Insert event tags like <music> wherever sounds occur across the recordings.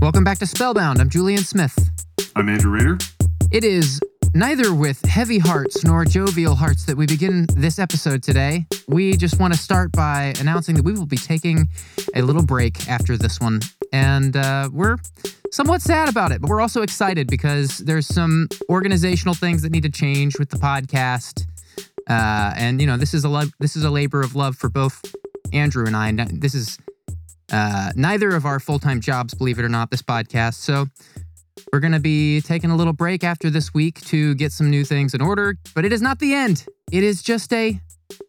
Welcome back to Spellbound. I'm Julian Smith. I'm Andrew Rader. It is neither with heavy hearts nor jovial hearts that we begin this episode today. We just want to start by announcing that we will be taking a little break after this one. And uh, we're somewhat sad about it, but we're also excited because there's some organizational things that need to change with the podcast. Uh, and you know, this is a lo- this is a labor of love for both Andrew and I. This is uh, neither of our full time jobs, believe it or not, this podcast. So we're going to be taking a little break after this week to get some new things in order, but it is not the end. It is just a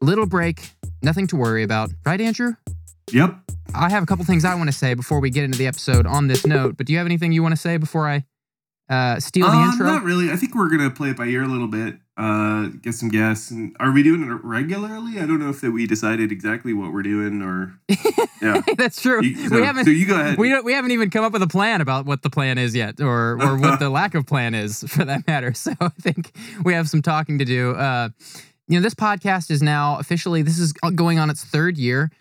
little break, nothing to worry about. Right, Andrew? Yep. I have a couple things I want to say before we get into the episode on this note, but do you have anything you want to say before I uh, steal the Uh, intro? Not really. I think we're gonna play it by ear a little bit. Uh, get some guests. And are we doing it regularly? I don't know if that we decided exactly what we're doing or. <laughs> Yeah. That's true. You- so, we haven't. so you go ahead. we don't, we haven't even come up with a plan about what the plan is yet, or or what the lack of plan is <laughs> for that matter. So I think we have some talking to do. Uh, you know, this podcast is now officially this is going on its third year.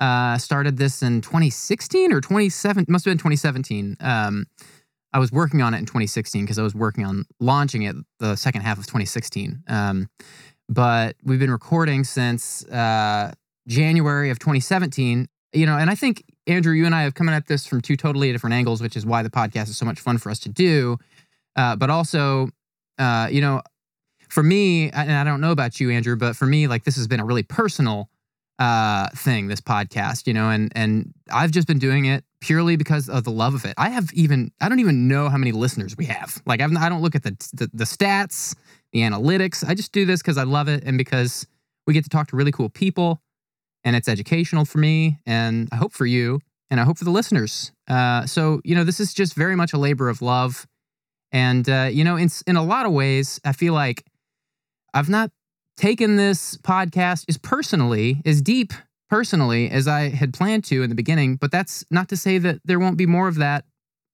Uh, started this in 2016 or 27, must have been 2017. Um, I was working on it in 2016 because I was working on launching it the second half of 2016. Um, but we've been recording since uh, January of 2017. You know, and I think Andrew, you and I have come at this from two totally different angles, which is why the podcast is so much fun for us to do. Uh, but also, uh, you know, for me, and I don't know about you, Andrew, but for me, like this has been a really personal uh, thing, this podcast, you know, and and I've just been doing it purely because of the love of it. I have even I don't even know how many listeners we have. Like I've, I don't look at the, the the stats, the analytics. I just do this because I love it and because we get to talk to really cool people, and it's educational for me, and I hope for you, and I hope for the listeners. Uh, so you know, this is just very much a labor of love, and uh, you know, in in a lot of ways, I feel like I've not taken this podcast as personally, as deep personally as I had planned to in the beginning. But that's not to say that there won't be more of that,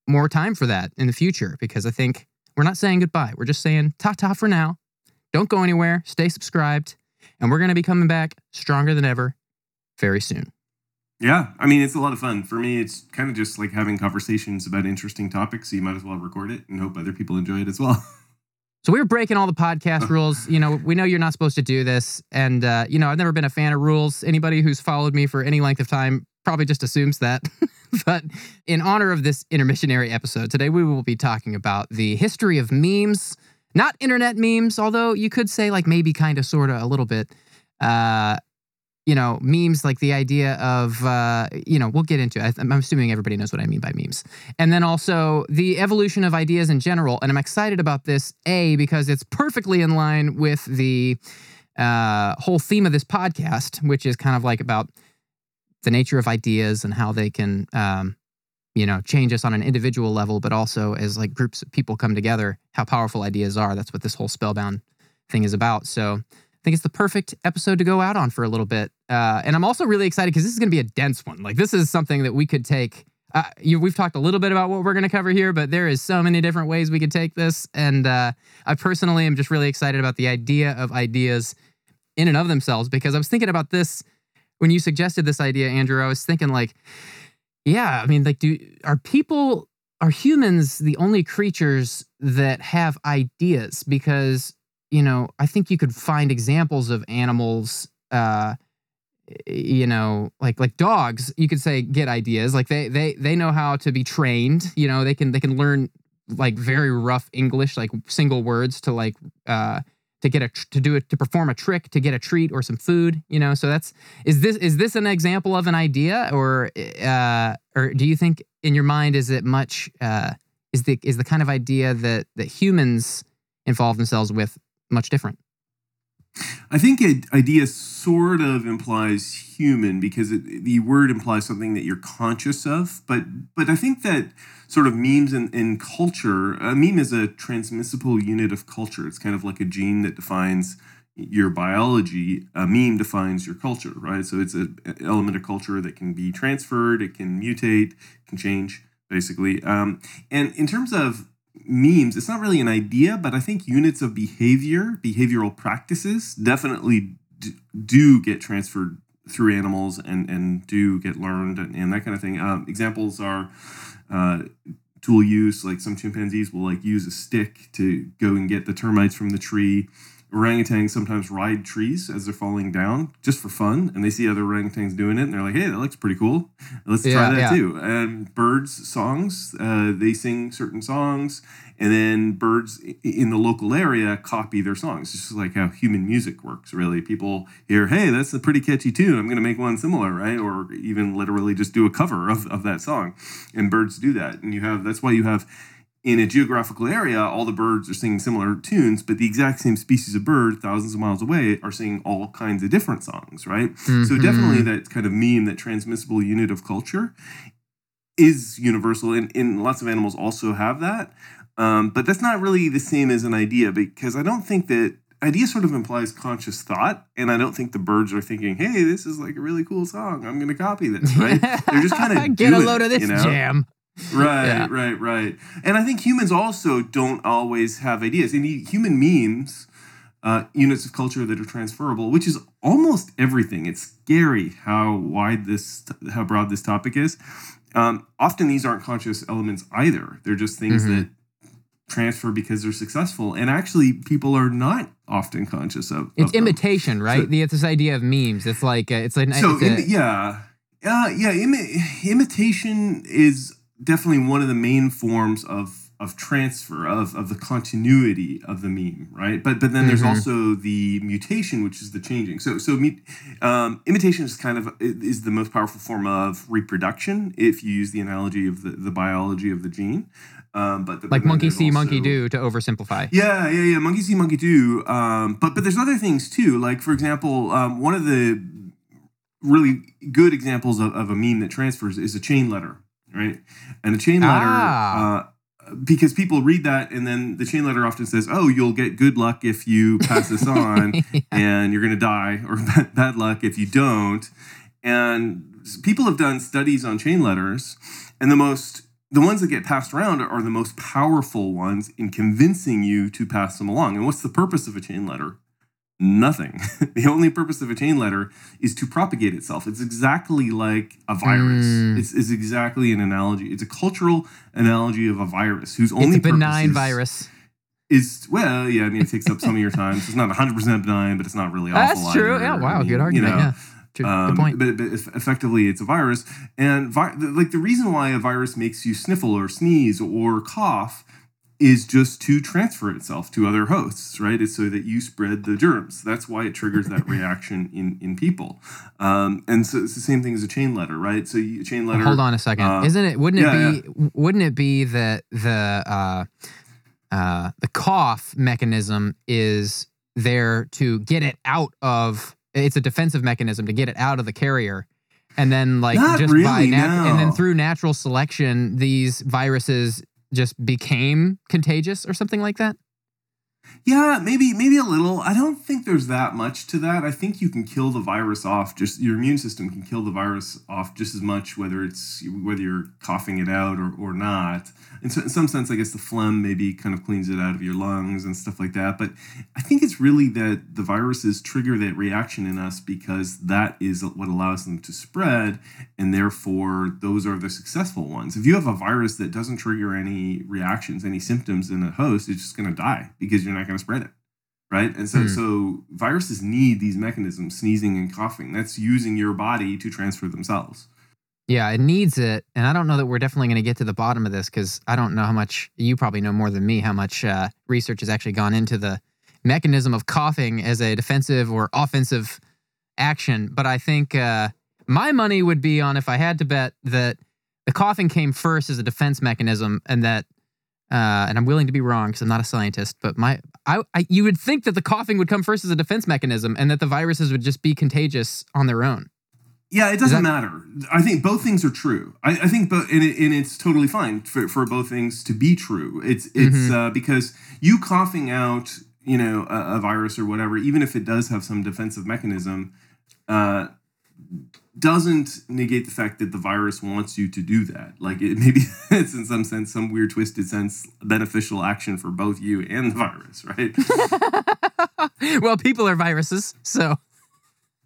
more time for that in the future, because I think we're not saying goodbye. We're just saying ta ta for now. Don't go anywhere. Stay subscribed. And we're going to be coming back stronger than ever very soon. yeah. I mean, it's a lot of fun. For me, it's kind of just like having conversations about interesting topics. So you might as well record it and hope other people enjoy it as well. <laughs> So we were breaking all the podcast <laughs> rules. You know, we know you're not supposed to do this, and uh, you know, I've never been a fan of rules. Anybody who's followed me for any length of time probably just assumes that. <laughs> but in honor of this intermissionary episode today, we will be talking about the history of memes, not internet memes, although you could say like maybe kind of, sort of, a little bit. Uh, you know, memes like the idea of, uh, you know, we'll get into it. I'm assuming everybody knows what I mean by memes. And then also the evolution of ideas in general. And I'm excited about this, A, because it's perfectly in line with the uh, whole theme of this podcast, which is kind of like about the nature of ideas and how they can, um, you know, change us on an individual level, but also as like groups of people come together, how powerful ideas are. That's what this whole spellbound thing is about. So I think it's the perfect episode to go out on for a little bit. Uh, and I'm also really excited because this is going to be a dense one. Like this is something that we could take. Uh, you, we've talked a little bit about what we're going to cover here, but there is so many different ways we could take this. And uh, I personally am just really excited about the idea of ideas in and of themselves because I was thinking about this when you suggested this idea, Andrew. I was thinking like, yeah, I mean, like, do are people are humans the only creatures that have ideas? Because you know, I think you could find examples of animals. Uh, you know, like like dogs, you could say get ideas. Like they they they know how to be trained. You know, they can they can learn like very rough English, like single words to like uh to get a to do it to perform a trick to get a treat or some food. You know, so that's is this is this an example of an idea or uh or do you think in your mind is it much uh is the is the kind of idea that that humans involve themselves with much different? I think idea sort of implies human because it, the word implies something that you're conscious of. But but I think that sort of memes in culture, a meme is a transmissible unit of culture. It's kind of like a gene that defines your biology. A meme defines your culture, right? So it's an element of culture that can be transferred, it can mutate, it can change, basically. Um, and in terms of memes, it's not really an idea, but I think units of behavior, behavioral practices, definitely d- do get transferred through animals and, and do get learned and, and that kind of thing. Um, examples are uh, tool use. Like some chimpanzees will like use a stick to go and get the termites from the tree. Orangutans sometimes ride trees as they're falling down just for fun, and they see other orangutans doing it, and they're like, "Hey, that looks pretty cool. Let's Yeah, try that yeah. too." And birds' songs, uh, they sing certain songs, and then birds in the local area copy their songs. It's just like how human music works, really. People hear, "Hey, that's a pretty catchy tune. I'm going to make one similar," right? Or even literally just do a cover of, of that song, and birds do that. And you have that's why you have in a geographical area, all the birds are singing similar tunes, but the exact same species of bird, thousands of miles away, are singing all kinds of different songs, right? So Mhm. definitely that kind of meme, that transmissible unit of culture, is universal, and, and lots of animals also have that. Um, but that's not really the same as an idea because I don't think that idea sort of implies conscious thought, and I don't think the birds are thinking, "Hey, this is like a really cool song. I'm going to copy this." Right? <laughs> They're just kind of get a load it, of this you know? jam. <laughs> Right, Yeah. right, right. And I think humans also don't always have ideas. And human memes, uh, units of culture that are transferable, which is almost everything. It's scary how wide this, how broad this topic is. Um, often these aren't conscious elements either. They're just things Mhm. that transfer because they're successful. And actually, people are not often conscious of. It's of them. imitation, right? So- the, it's this idea of memes. It's like uh, it's an so it's a- imi- yeah uh, yeah imi- imitation is definitely one of the main forms of of transfer of of the continuity of the meme right but but then there's Mhm. also the mutation which is the changing so so um, imitation is kind of is the most powerful form of reproduction if you use the analogy of the, the biology of the gene um, but, but like monkey there's see, monkey do to oversimplify. yeah, yeah, yeah. Monkey see, monkey do. Um, but but there's other things too. Like for example, um, one of the really good examples of, of a meme that transfers is a chain letter, right? And a chain letter. Ah. Uh, because people read that and then the chain letter often says, "Oh, you'll get good luck if you pass this <laughs> on, and you're going to die, or bad, bad luck if you don't." And people have done studies on chain letters, and the most the ones that get passed around are the most powerful ones in convincing you to pass them along. And what's the purpose of a chain letter? Nothing. <laughs> the only purpose of a chain letter is to propagate itself. It's exactly like a virus. Mm. It's, it's exactly an analogy. It's a cultural analogy of a virus whose It's only a benign is- virus. is well, yeah. I mean, it takes up some of your time. So it's not 100 percent benign, but it's not really awful. That's true. either. Yeah. I Wow. mean, Good argument. You know, yeah. Um, good point. But, but effectively, it's a virus, and vi- like the reason why a virus makes you sniffle or sneeze or cough is just to transfer itself to other hosts, right? It's so that you spread the germs. That's why it triggers that <laughs> reaction in in people. Um, and so it's the same thing as a chain letter, right? So you, a chain letter. Hold on a second. uh, Isn't it? Wouldn't it yeah, be? Wouldn't it be that the uh, uh, the cough mechanism is there to get it out of? It's a defensive mechanism to get it out of the carrier, and then like Not just by really, nat- and then through natural selection, these viruses just became contagious or something like that. Yeah, maybe maybe a little. I don't think there's that much to that. I think you can kill the virus off. Just your immune system can kill the virus off just as much, whether it's whether you're coughing it out or, or not. And so in some sense, I guess the phlegm maybe kind of cleans it out of your lungs and stuff like that. But I think it's really that the viruses trigger that reaction in us because that is what allows them to spread, and therefore those are the successful ones. If you have a virus that doesn't trigger any reactions, any symptoms in a host, it's just going to die because you're not going to spread it. Right. And so, Hmm. so viruses need these mechanisms, sneezing and coughing. That's using your body to transfer themselves. Yeah, it needs it, and I don't know that we're definitely going to get to the bottom of this because I don't know how much you probably know more than me how much uh, research has actually gone into the mechanism of coughing as a defensive or offensive action. But I think uh, my money would be on if I had to bet that the coughing came first as a defense mechanism, and that, uh, and I'm willing to be wrong because I'm not a scientist, but my, I, I, you would think that the coughing would come first as a defense mechanism, and that the viruses would just be contagious on their own. Yeah, it doesn't that- matter. I think both things are true. I, I think, both, and, it, and it's totally fine for, for both things to be true. It's it's Mhm. uh, because you coughing out, you know, a, a virus or whatever, even if it does have some defensive mechanism, uh, doesn't negate the fact that the virus wants you to do that. Like it <laughs> maybe it's in some sense, some weird twisted sense, beneficial action for both you and the virus, right? <laughs> well, people are viruses, so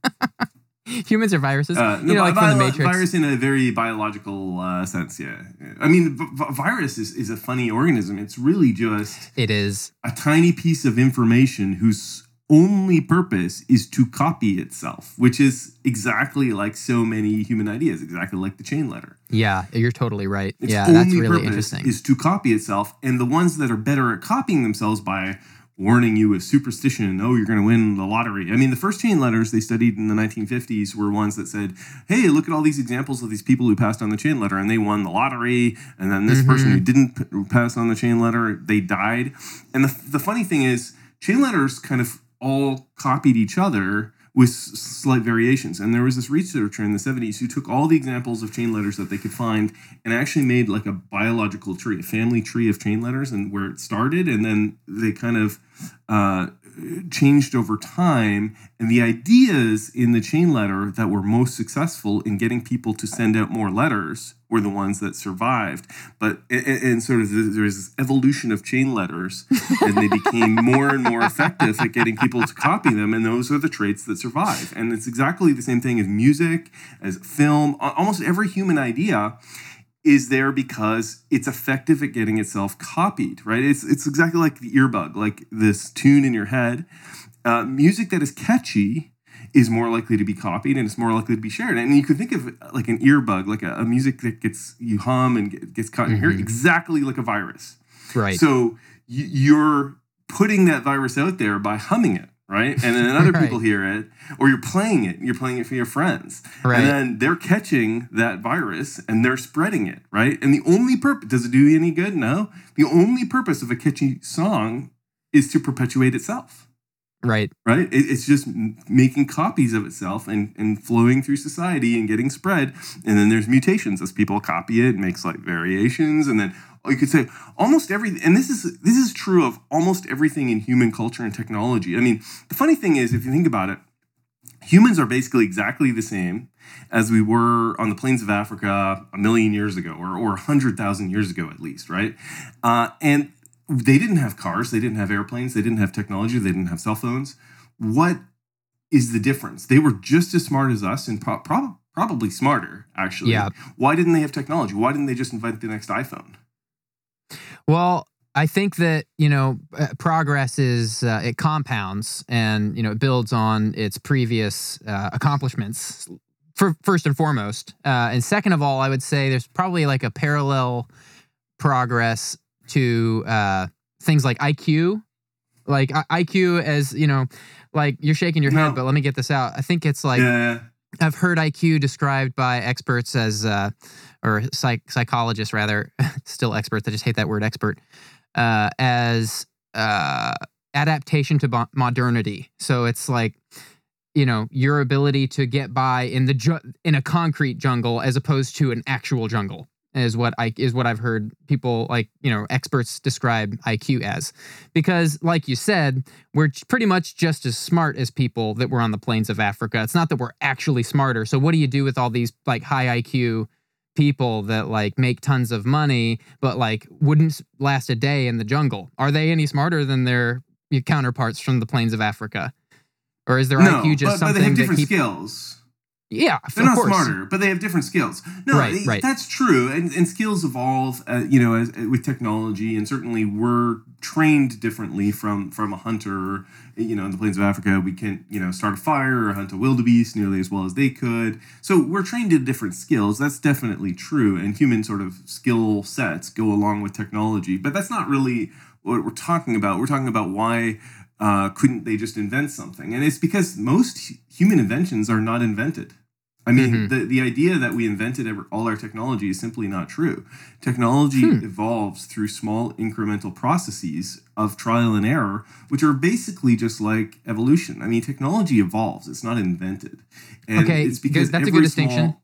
<laughs> <laughs> Humans are viruses. Uh, you know, like from the Matrix. Virus in a very biological uh, sense, yeah. I mean, v- virus is, is a funny organism. It's really just it is a tiny piece of information whose only purpose is to copy itself, which is exactly like so many human ideas, exactly like the chain letter. Yeah, you're totally right. Its yeah, only that's really purpose interesting. is to copy itself, and the ones that are better at copying themselves by warning you with superstition, oh, you're going to win the lottery. I mean, the first chain letters they studied in the 1950s were ones that said, hey, look at all these examples of these people who passed on the chain letter and they won the lottery. And then this person Mm-hmm. who didn't pass on the chain letter, they died. And the, the funny thing is, chain letters kind of all copied each other with slight variations. And there was this researcher in the 70s who took all the examples of chain letters that they could find and actually made like a biological tree, a family tree of chain letters, and where it started. And then they kind of uh, changed over time. And the ideas in the chain letter that were most successful in getting people to send out more letters were the ones that survived. But and, and sort of there was this evolution of chain letters, and they became more and more effective at getting people to copy them. And those are the traits that survive. And it's exactly the same thing as music, as film. Almost every human idea is there because it's effective at getting itself copied, right? It's it's exactly like the earbug, like this tune in your head. Uh, music that is catchy is more likely to be copied and it's more likely to be shared. And you could think of like an earbug, like a, a music that gets you hum and get, gets caught in your ear, mm-hmm. exactly like a virus. right. So y- you're putting that virus out there by humming it, right? And then other <laughs> Right. people hear it, or you're playing it. You're playing it for your friends, right. and then they're catching that virus and they're spreading it, right? And the only purpose does it do you any good? No. The only purpose of a catchy song is to perpetuate itself right. right? It, it's just making copies of itself and, and flowing through society and getting spread. And then there's mutations as people copy it, makes slight variations, and then you could say almost every and this is this is true of almost everything in human culture and technology. I mean, the funny thing is, if you think about it, humans are basically exactly the same as we were on the plains of Africa a million years ago, or or hundred thousand years ago at least, right? Uh, and they didn't have cars, they didn't have airplanes, they didn't have technology, they didn't have cell phones. What is the difference? They were just as smart as us, and pro- prob- probably smarter, actually. Yeah. Why didn't they have technology? Why didn't they just invent the next iPhone? Well, I think that you know uh, progress is uh, it compounds and you know it builds on its previous uh, accomplishments. For first and foremost, uh, and second of all, I would say there's probably like a parallel progress to uh, things like IQ, like I- IQ as you know, like you're shaking your head, but let me get this out. I think it's like yeah. I've heard IQ described by experts as, uh, or psych- psychologists rather, <laughs> still experts. I just hate that word expert, uh, as uh, adaptation to bo- modernity. So it's like, you know, your ability to get by in the ju- in a concrete jungle as opposed to an actual jungle is what I is what I've heard people like you know experts describe IQ as, because like you said, we're pretty much just as smart as people that were on the plains of Africa. It's not that we're actually smarter. So what do you do with all these like high IQ people that like make tons of money but like wouldn't last a day in the jungle? Are they any smarter than their counterparts from the plains of Africa? Or is their no, IQ just but, but something they have that different keep skills. Yeah, They're of not course. smarter, but they have different skills. No, Right, they- right. that's true. And, and skills evolve, uh, you know, as, with technology. And certainly we're trained differently from from a hunter. You know, in the plains of Africa, we can't, you know, start a fire or hunt a wildebeest nearly as well as they could. So we're trained in different skills. That's definitely true. And human sort of skill sets go along with technology. But that's not really what we're talking about. We're talking about why uh, couldn't they just invent something? And it's because most human inventions are not invented. I mean, Mhm. the, the idea that we invented ever, all our technology is simply not true. Technology Hmm. evolves through small incremental processes of trial and error, which are basically just like evolution. I mean, technology evolves; it's not invented. And Okay, it's because that's a good distinction.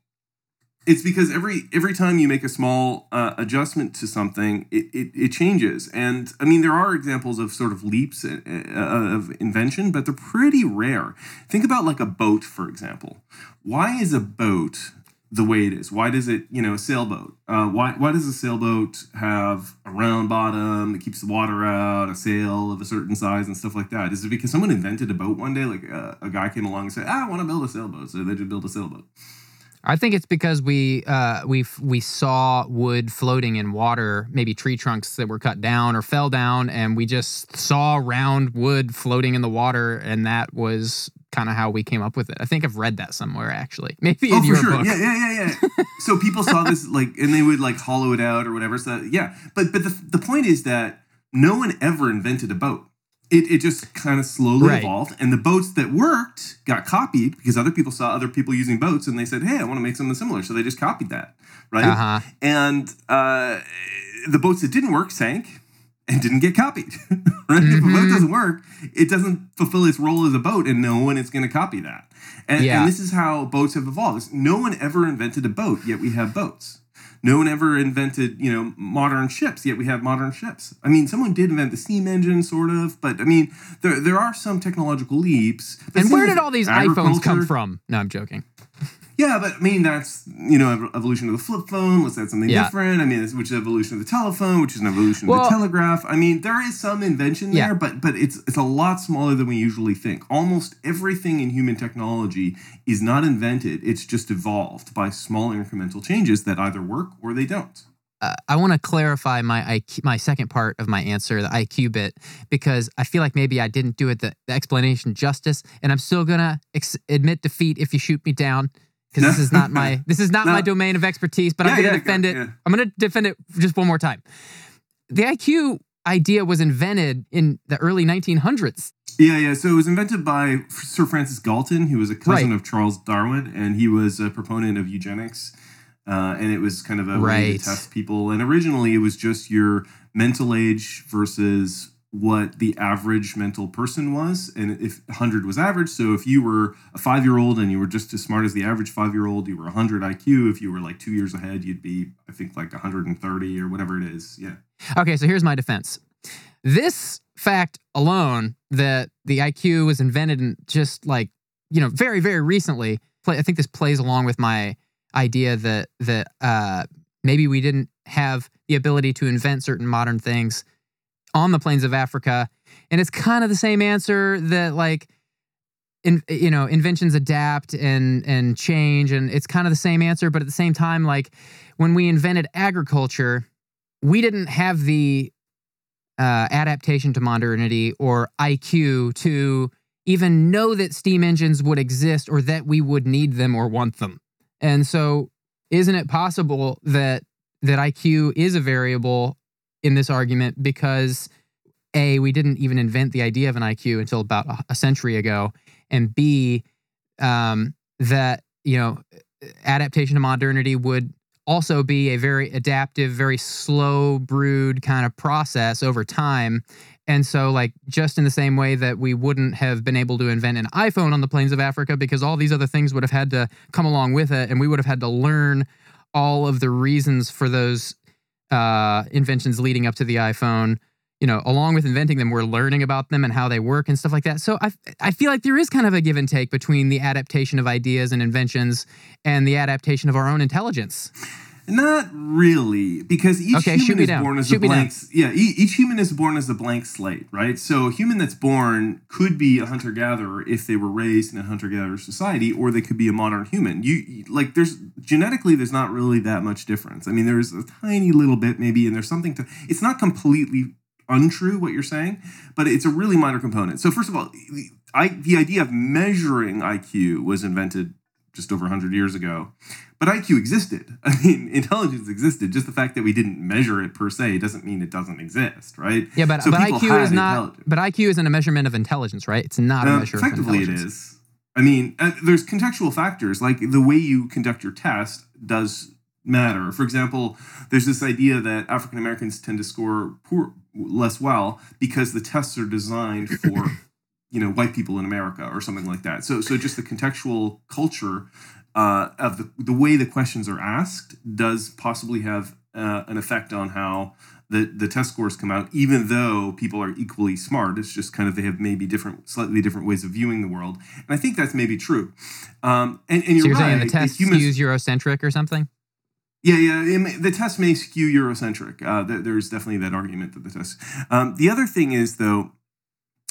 It's because every every time you make a small uh, adjustment to something, it, it, it changes. And I mean, there are examples of sort of leaps uh, uh, of invention, but they're pretty rare. Think about like a boat, for example. Why is a boat the way it is? Why does it, you know, a sailboat? Uh, why why does a sailboat have a round bottom that keeps the water out, a sail of a certain size, and stuff like that? Is it because someone invented a boat one day? Like uh, a guy came along and said, ah, "I want to build a sailboat," so they just built a sailboat. I think it's because we uh, we we saw wood floating in water, maybe tree trunks that were cut down or fell down, and we just saw round wood floating in the water, and that was kind of how we came up with it. I think I've read that somewhere actually, <laughs> maybe oh, in your for sure. book. Yeah, yeah, yeah, yeah. so people saw this <laughs> like, and they would like hollow it out or whatever. So yeah, but but the the point is that no one ever invented a boat it, it just kind of slowly Right. evolved and the boats that worked got copied because other people saw other people using boats and they said hey i want to make something similar so they just copied that right Uh huh. and uh, the boats that didn't work sank and didn't get copied <laughs> right if a boat Mhm. doesn't work it doesn't fulfill its role as a boat and no one is going to copy that and, Yeah. and this is how boats have evolved no one ever invented a boat yet we have boats no one ever invented, you know, modern ships, yet we have modern ships. I mean, someone did invent the steam engine, sort of, but I mean, there, there are some technological leaps. And where did all these iPhones come from? No, I'm joking. <laughs> Yeah, but I mean, that's, you know, evolution of the flip phone. Let's add something Yeah. different. I mean, which is evolution of the telephone, which is an evolution of the telegraph. I mean, there is some invention Yeah. there, but but it's it's a lot smaller than we usually think. Almost everything in human technology is not invented. It's just evolved by small incremental changes that either work or they don't. uh, I want to clarify my IQ, my second part of my answer, the IQ bit, because I feel like maybe I didn't do it the, the explanation justice, and I'm still gonna ex- admit defeat if you shoot me down, because this is not my this is not <laughs> No. my domain of expertise. But I'm gonna yeah, defend go- it. yeah. I'm gonna defend it just one more time. The IQ idea was invented in the early 1900s. Yeah, yeah. So it was invented by Sir Francis Galton, who was a cousin Right. of Charles Darwin, and he was a proponent of eugenics. Uh, and it was kind of a way Right. to test people. And originally, it was just your mental age versus what the average mental person was. And if 100 was average, so if you were a five year old and you were just as smart as the average five year old, you were 100 IQ. If you were like two years ahead, you'd be, I think, like 130 or whatever it is. Yeah. Okay, so here's my defense. This fact alone that the IQ was invented in just like, you know, very, very recently, I think this plays along with my idea that that uh, maybe we didn't have the ability to invent certain modern things on the plains of Africa. And it's kind of the same answer that like in, you know inventions adapt and and change and it's kind of the same answer but at the same time like when we invented agriculture we didn't have the uh, adaptation to modernity or IQ to even know that steam engines would exist or that we would need them or want them. And so, isn't it possible that that IQ is a variable in this argument because a we didn't even invent the idea of an IQ until about a, century ago, and b um, that you know adaptation to modernity would also be a very adaptive, very slow brewed kind of process over time. And so, like, just in the same way that we wouldn't have been able to invent an iPhone on the plains of Africa because all these other things would have had to come along with it, and we would have had to learn all of the reasons for those uh, inventions leading up to the iPhone. You know, along with inventing them, we're learning about them and how they work and stuff like that. So I, I feel like there is kind of a give and take between the adaptation of ideas and inventions and the adaptation of our own intelligence. Not really, because each Okay, human is down. born as Shoot a blank. Yeah, each human is born as a blank slate, right? So a human that's born could be a hunter gatherer if they were raised in a hunter gatherer society, or they could be a modern human. You you- like, there's genetically, there's not really that much difference. I mean, there's a tiny little bit maybe, and there's something to. It's not completely untrue what you're saying, but it's a really minor component. So first of all, I, the idea of measuring IQ was invented just over 100 years ago. But IQ existed. <laughs> I mean, intelligence existed. Just the fact that we didn't measure it per se doesn't mean it doesn't exist, right? Yeah, but, So but IQ is not. But IQ isn't a measurement of intelligence, right? It's not a Uh, measure of effectively, it is. I mean, uh, there's contextual factors like the way you conduct your test does matter. For example, there's this idea that African Americans tend to score poor, less well because the tests are designed for, <laughs> you know, white people in America or something like that. So, so just the contextual culture uh, of the the way the questions are asked does possibly have uh, an effect on how the, the test scores come out, even though people are equally smart. It's just kind of they have maybe different, slightly different ways of viewing the world. And I think that's maybe true. Um, and, and you're, so you're right. saying the test humans, skews Eurocentric or something? Yeah, yeah. May, the test may skew Eurocentric. Uh, there, there's definitely that argument that the test. Um, the other thing is though,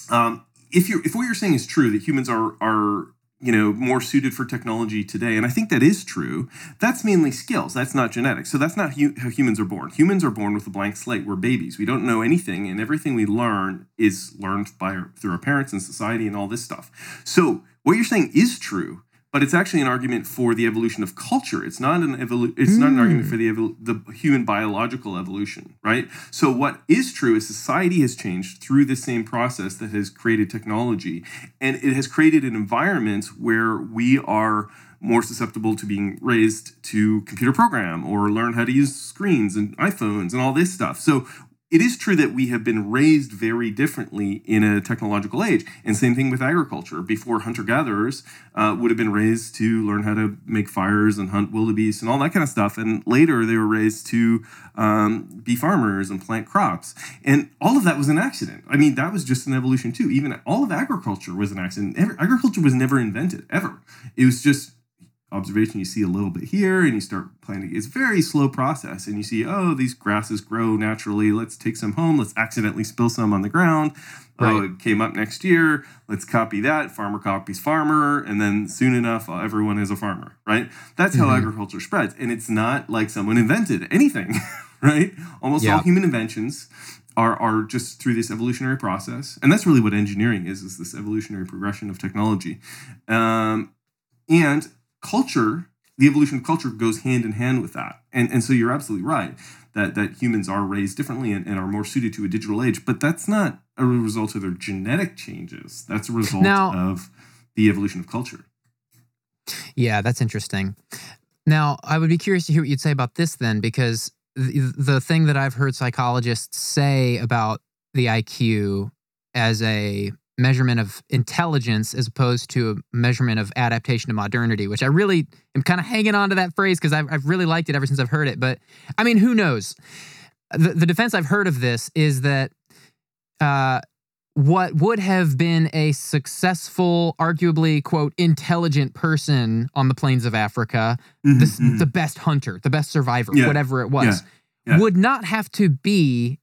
um, if you're if what you're saying is true that humans are are you know more suited for technology today and i think that is true. That's mainly skills that's not genetics. So that's not hu- how humans are born. Humans are born with a blank slate. We're babies. We don't know anything and everything we learn is learned by our, through our parents and society and all this stuff. So what you're saying is true but it's actually an argument for the evolution of culture. It's not an evolu- It's mm. not an argument for the evol- the human biological evolution, right? So what is true is society has changed through the same process that has created technology, and it has created an environment where we are more susceptible to being raised to computer program or learn how to use screens and iPhones and all this stuff. So it is true that we have been raised very differently in a technological age. And same thing with agriculture. Before hunter gatherers uh, would have been raised to learn how to make fires and hunt wildebeest and all that kind of stuff. And later they were raised to um, be farmers and plant crops. And all of that was an accident. I mean, that was just an evolution too. Even all of agriculture was an accident. agriculture was never invented, ever. It was just observation you see a little bit here and you start planting it's a very slow process and you see oh these grasses grow naturally. Let's take some home. Let's accidentally spill some on the ground. Oh, right. oh it came up next year. Let's copy that. Farmer copies farmer. And then soon enough uh, everyone is a farmer right? That's mm-hmm. how agriculture spreads. And it's not like someone invented anything <laughs> right? Almost yeah. all human inventions are, are just through this evolutionary process. And that's really what engineering is is this evolutionary progression of technology. Um, and culture, the evolution of culture goes hand in hand with that. And, and so you're absolutely right that, that humans are raised differently and, and are more suited to a digital age, but that's not a result of their genetic changes. That's a result now, of the evolution of culture. Yeah, that's interesting. Now, I would be curious to hear what you'd say about this then, because the, the thing that I've heard psychologists say about the IQ as a measurement of intelligence as opposed to a measurement of adaptation to modernity, which I really am kind of hanging on to that phrase because I've, I've really liked it ever since I've heard it. But I mean, who knows? The, the defense I've heard of this is that uh, what would have been a successful, arguably, quote, intelligent person on the plains of Africa, mm-hmm, the, mm-hmm. the best hunter, the best survivor, yeah. whatever it was, yeah. Yeah. would not have to be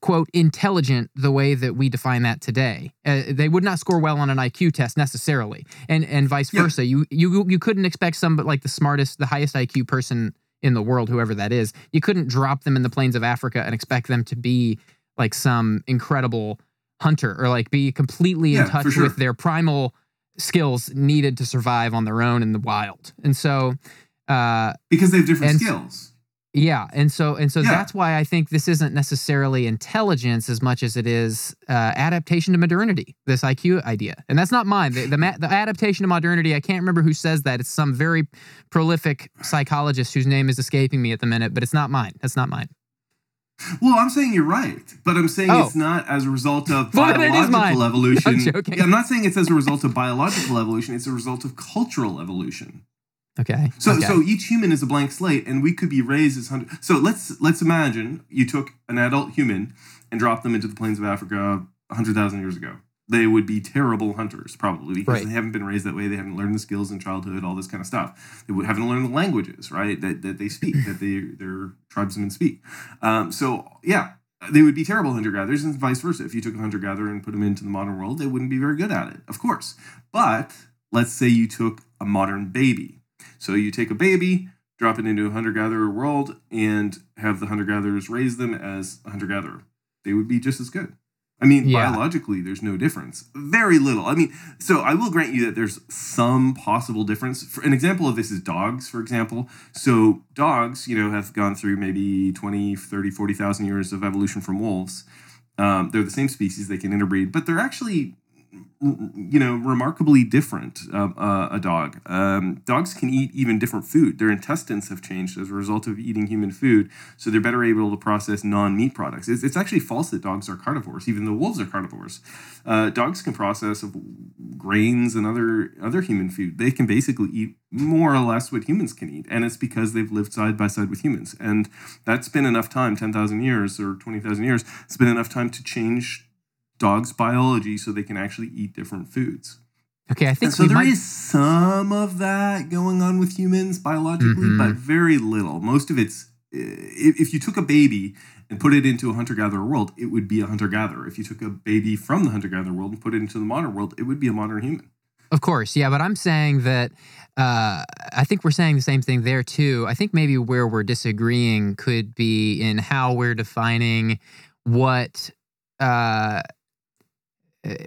quote intelligent the way that we define that today. Uh, they would not score well on an IQ test necessarily, and and vice yeah. versa. You you you couldn't expect some but like the smartest, the highest IQ person in the world, whoever that is. You couldn't drop them in the plains of Africa and expect them to be like some incredible hunter or like be completely yeah, in touch sure. with their primal skills needed to survive on their own in the wild. And so uh, because they have different skills yeah, and so and so yeah. that's why I think this isn't necessarily intelligence as much as it is uh, adaptation to modernity. This IQ idea, and that's not mine. The, the, the adaptation to modernity. I can't remember who says that. It's some very prolific psychologist whose name is escaping me at the minute, but it's not mine. That's not mine. Well, I'm saying you're right, but I'm saying oh. it's not as a result of <laughs> biological evolution. <laughs> No, I'm, yeah, I'm not saying it's as a result of biological evolution. It's a result of cultural evolution. Okay. So okay. so each human is a blank slate, and we could be raised as hundred. So let's let's imagine you took an adult human and dropped them into the plains of Africa hundred thousand years ago. They would be terrible hunters, probably because right. they haven't been raised that way. They haven't learned the skills in childhood, all this kind of stuff. They haven't learned the languages, right? That, that they speak, that they their tribesmen speak. Um, so yeah, they would be terrible hunter gatherers, and vice versa. If you took a hunter gatherer and put them into the modern world, they wouldn't be very good at it, of course. But let's say you took a modern baby so you take a baby, drop it into a hunter gatherer world, and have the hunter gatherers raise them as a hunter gatherer. They would be just as good. I mean, yeah. biologically, there's no difference. Very little. I mean, so I will grant you that there's some possible difference. For an example of this is dogs, for example. So dogs, you know, have gone through maybe 20, 30, 40,000 years of evolution from wolves. Um, they're the same species, they can interbreed, but they're actually you know, remarkably different. Uh, uh, a dog. Um, dogs can eat even different food. Their intestines have changed as a result of eating human food, so they're better able to process non-meat products. It's, it's actually false that dogs are carnivores, even the wolves are carnivores. Uh, dogs can process grains and other other human food. They can basically eat more or less what humans can eat, and it's because they've lived side by side with humans, and that's been enough time, ten thousand years or twenty thousand years. It's been enough time to change dogs' biology so they can actually eat different foods. Okay, I think and so there might... is some of that going on with humans biologically, mm-hmm. but very little. Most of it's if you took a baby and put it into a hunter gatherer world, it would be a hunter gatherer. If you took a baby from the hunter gatherer world and put it into the modern world, it would be a modern human. Of course, yeah, but I'm saying that uh, I think we're saying the same thing there too. I think maybe where we're disagreeing could be in how we're defining what uh, uh,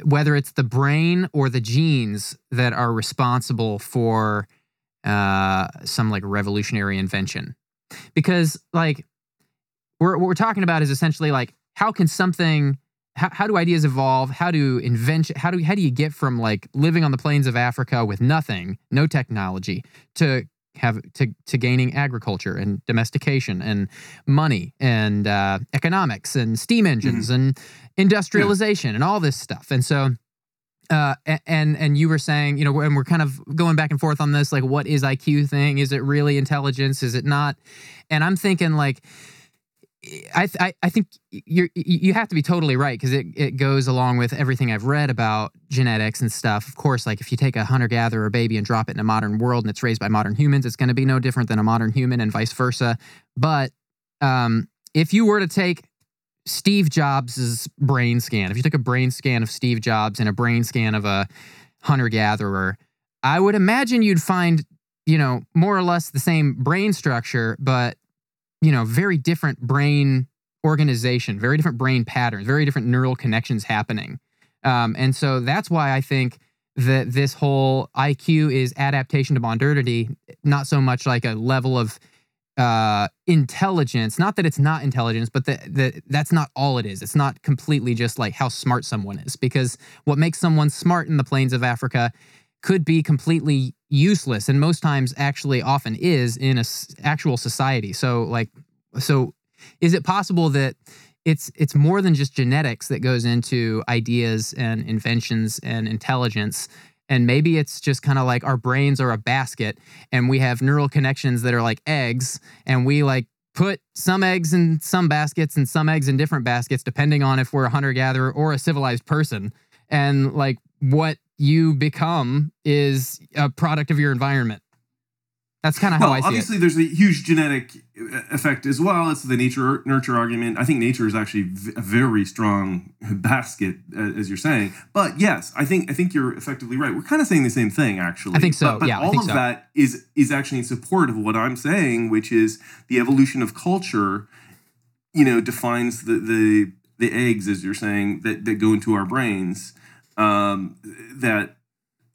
whether it's the brain or the genes that are responsible for uh, some like revolutionary invention. Because like we're, what we're talking about is essentially like how can something how, how do ideas evolve how do invention how do how do you get from like living on the plains of africa with nothing no technology to have to to gaining agriculture and domestication and money and uh, economics and steam engines mm-hmm. and industrialization yeah. and all this stuff. And so uh, and and you were saying, you know, and we're kind of going back and forth on this, like, what is IQ thing? Is it really intelligence? Is it not? And I'm thinking, like, I, I, I think you you have to be totally right because it, it goes along with everything I've read about genetics and stuff. Of course, like if you take a hunter gatherer baby and drop it in a modern world and it's raised by modern humans, it's going to be no different than a modern human and vice versa. But um, if you were to take Steve Jobs' brain scan, if you took a brain scan of Steve Jobs and a brain scan of a hunter gatherer, I would imagine you'd find you know more or less the same brain structure, but you know, very different brain organization, very different brain patterns, very different neural connections happening. Um, and so that's why I think that this whole IQ is adaptation to modernity, not so much like a level of uh, intelligence. Not that it's not intelligence, but that that that's not all it is. It's not completely just like how smart someone is, because what makes someone smart in the plains of Africa could be completely useless and most times actually often is in a actual society. So like so is it possible that it's it's more than just genetics that goes into ideas and inventions and intelligence and maybe it's just kind of like our brains are a basket and we have neural connections that are like eggs and we like put some eggs in some baskets and some eggs in different baskets depending on if we're a hunter gatherer or a civilized person. And like what you become is a product of your environment. That's kind of well, how I see obviously, it. there's a huge genetic uh, effect as well. It's the nature nurture argument. I think nature is actually a very strong <laughs> basket, as you're saying. But yes, I think I think you're effectively right. We're kind of saying the same thing, actually. I think so. But, but yeah, all of so. that is is actually in support of what I'm saying, which is the evolution of culture. You know, defines the the the eggs, as you're saying, that that go into our brains um, that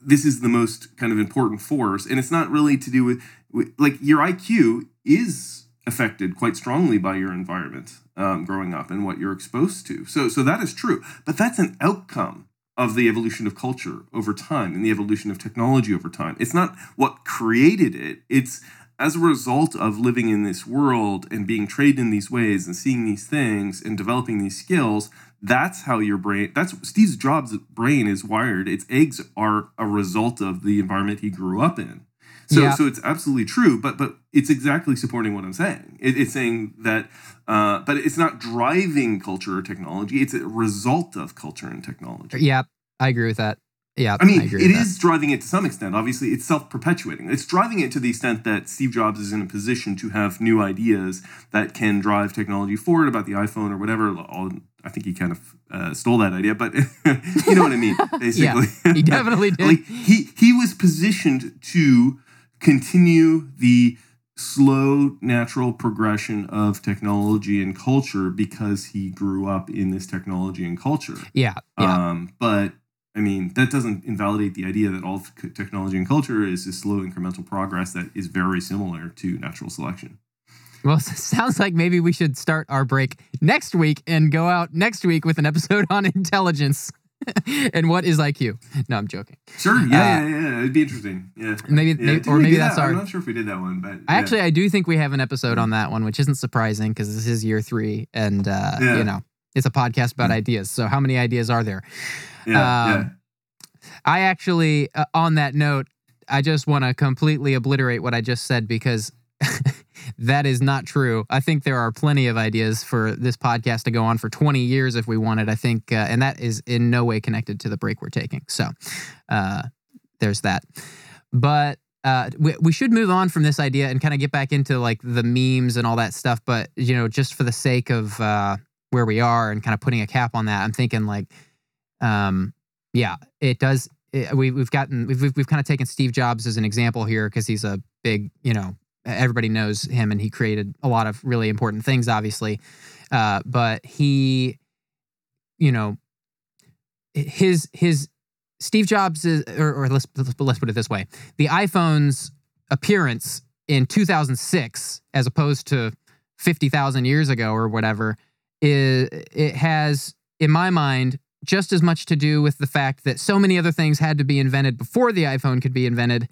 this is the most kind of important force, and it's not really to do with, with like your IQ is affected quite strongly by your environment um, growing up and what you're exposed to. So, so that is true, but that's an outcome of the evolution of culture over time and the evolution of technology over time. It's not what created it. It's as a result of living in this world and being trained in these ways and seeing these things and developing these skills that's how your brain that's steve jobs brain is wired. Its eggs are a result of the environment he grew up in. So yeah. so it's absolutely true but but it's exactly supporting what i'm saying. It, it's saying that uh, but it's not driving culture or technology. It's a result of culture and technology. Yeah i agree with that yeah, I mean, I it is driving it to some extent. Obviously, it's self-perpetuating. It's driving it to the extent that Steve Jobs is in a position to have new ideas that can drive technology forward about the iPhone or whatever. All, I think he kind of uh, stole that idea, but <laughs> you know what I mean. <laughs> Basically, yeah, he definitely <laughs> did. like he he was positioned to continue the slow natural progression of technology and culture because he grew up in this technology and culture. Yeah. yeah. Um, but I mean, that doesn't invalidate the idea that all technology and culture is a slow incremental progress that is very similar to natural selection. Well, <laughs> sounds like maybe we should start our break next week and go out next week with an episode <laughs> on intelligence. <laughs> and what is IQ? No, I'm joking. Sure. Yeah, uh, yeah, yeah. It'd be interesting. Yeah. Maybe, yeah. maybe or maybe that's that? our. I'm not sure if we did that one, but yeah. actually, I do think we have an episode on that one, which isn't surprising because this is year three, and uh, Yeah. you know, it's a podcast about ideas. So, how many ideas are there? yeah, um, I actually, uh, on that note, I just want to completely obliterate what I just said because <laughs> that is not true. I think there are plenty of ideas for this podcast to go on for 20 years if we wanted. I think, uh, and that is in no way connected to the break we're taking. So uh, there's that. But uh, we, we should move on from this idea and kind of get back into like the memes and all that stuff. But, you know, just for the sake of uh, where we are and kind of putting a cap on that, I'm thinking like, um, yeah, it does. It, we, we've gotten we've we've, we've kind of taken Steve Jobs as an example here because he's a big you know everybody knows him and he created a lot of really important things obviously, uh, but he, you know, his his Steve Jobs is or, or let's let's put it this way the iPhone's appearance in 2006 as opposed to 50,000 years ago or whatever is it has in my mind just as much to do with the fact that so many other things had to be invented before the iPhone could be invented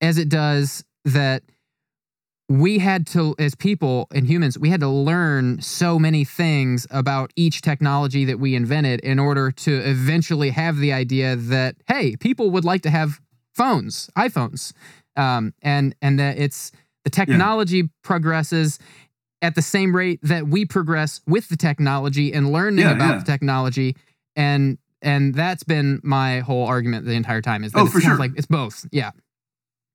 as it does that we had to as people and humans we had to learn so many things about each technology that we invented in order to eventually have the idea that hey people would like to have phones iphones. Um, and and that it's the technology progresses at the same rate that we progress with the technology and learning Yeah, about yeah. the technology and and that's been my whole argument the entire time is that Oh, it's for sure. like it's both yeah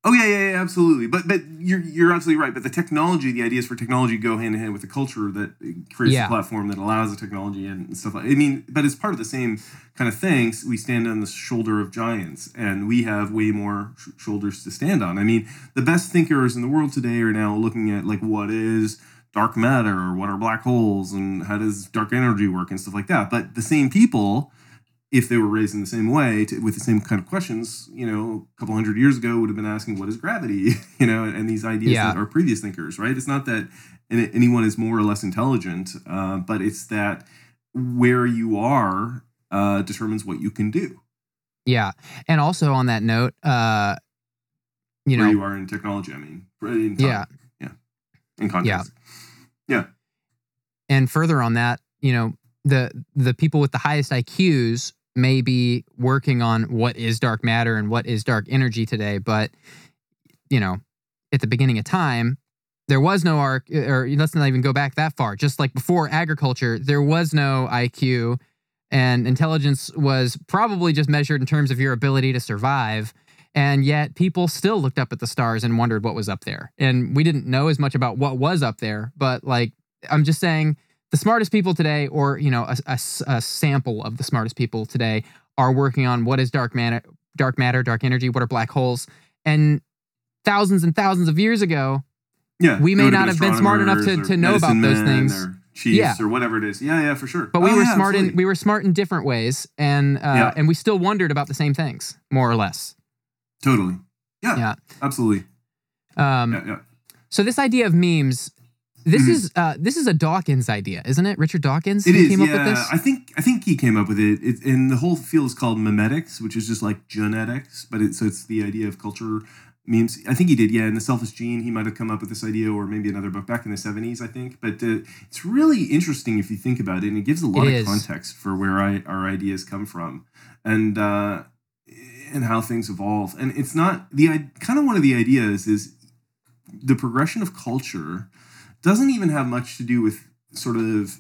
Oh yeah, yeah, yeah, absolutely. But but you're you're absolutely right. But the technology, the ideas for technology go hand in hand with the culture that creates Yeah. the platform that allows the technology and stuff like. I mean, but it's part of the same kind of things We stand on the shoulder of giants, and we have way more sh- shoulders to stand on. I mean, the best thinkers in the world today are now looking at like what is dark matter or what are black holes and how does dark energy work and stuff like that. But the same people if they were raised in the same way to, with the same kind of questions, you know, a couple hundred years ago would have been asking, "What is gravity?" <laughs> You know, and, and these ideas Yeah. that are previous thinkers, right? It's not that anyone is more or less intelligent, uh, but it's that where you are uh, determines what you can do. yeah and also on that note uh you where know you are in technology. I mean, in time, yeah in context. And further on that you know the the people with the highest iqs may be working on what is dark matter and what is dark energy today but you know at the beginning of time there was no arc uh, or let's not even go back that far. Just like before agriculture there was no iq and intelligence was probably just measured in terms of your ability to survive and yet people still looked up at the stars and wondered what was up there. And we didn't know as much about what was up there but like i'm just saying the smartest people today or you know a sample of the smartest people today are working on what is dark matter dark matter dark energy what are black holes and thousands and thousands of years ago Yeah, We may not have been smart enough to- to know about those things. or chiefs Yeah. or whatever it is. Yeah, yeah, for sure. but we Oh, were yeah, smart in we were smart in different ways and uh, Yeah. and we still wondered about the same things more or less totally. Yeah, Yeah. absolutely. um, Yeah, yeah. so this idea of memes this Mhm. is uh, this is a dawkins idea isn't it richard dawkins It who is, came yeah. up with this I think I think he came up with it. it. And the whole field is called memetics, which is just like genetics, but it, so it's the idea of culture memes. I think he did, yeah. In the Selfish Gene, he might have come up with this idea, or maybe another book back in the seventies, I think. But uh, it's really interesting if you think about it, and it gives a lot It of is. context for where I, our ideas come from, and uh, and how things evolve. And it's not the i- kind of one of the ideas is the progression of culture doesn't even have much to do with sort of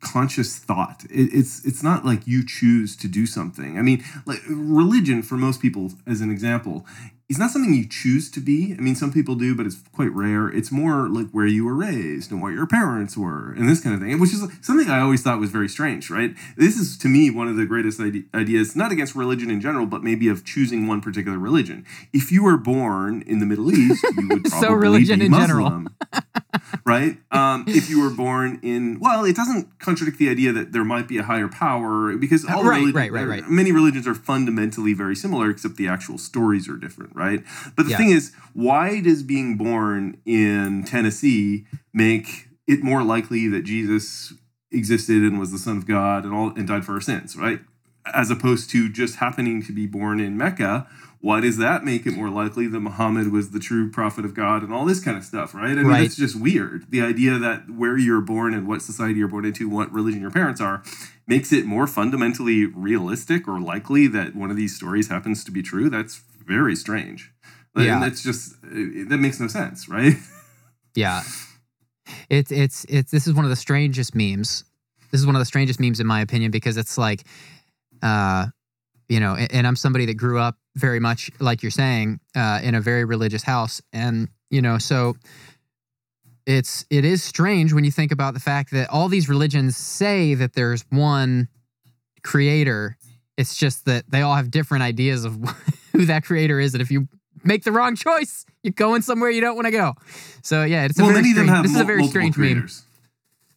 conscious thought. It, it's it's not like you choose to do something. I mean, like religion for most people, as an example, is not something you choose to be. I mean, some people do, but it's quite rare. It's more like where you were raised and what your parents were, and this kind of thing, which is something I always thought was very strange. Right? This is to me one of the greatest ideas, not against religion in general, but maybe of choosing one particular religion. If you were born in the Middle East, you would <laughs> probably So religion be in general. Right? Um, if you were born in, well, it doesn't contradict the idea that there might be a higher power because all Right, religion- right, right, right. Many religions are fundamentally very similar, except the actual stories are different, right? But the Yeah. thing is, why does being born in Tennessee make it more likely that Jesus existed and was the Son of God and all and died for our sins, right? as opposed to just happening to be born in Mecca. Why does that make it more likely that Muhammad was the true prophet of God and all this kind of stuff, right? I mean, Right. it's just weird. The idea that where you're born and what society you're born into, what religion your parents are, makes it more fundamentally realistic or likely that one of these stories happens to be true. That's very strange. Yeah. And that's just, it- that makes no sense, right? <laughs> Yeah. It's it's it's this is one of the strangest memes. This is one of the strangest memes in my opinion because it's like uh you know, and, and I'm somebody that grew up very much like you're saying uh in a very religious house and you know, so it's it is strange when you think about the fact that all these religions say that there's one creator. It's just that they all have different ideas of <laughs> who that creator is and if you make the wrong choice, you're going somewhere you don't want to go. So yeah, it's a well, very many of them strange, have this is a very strange meme. creators.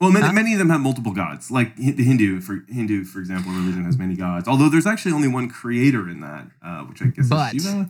Well, many, Huh? many of them have multiple gods. Like the Hindu, for Hindu, for example, religion has many gods. Although there's actually only one creator in that, uh, which I guess But- is Shiva.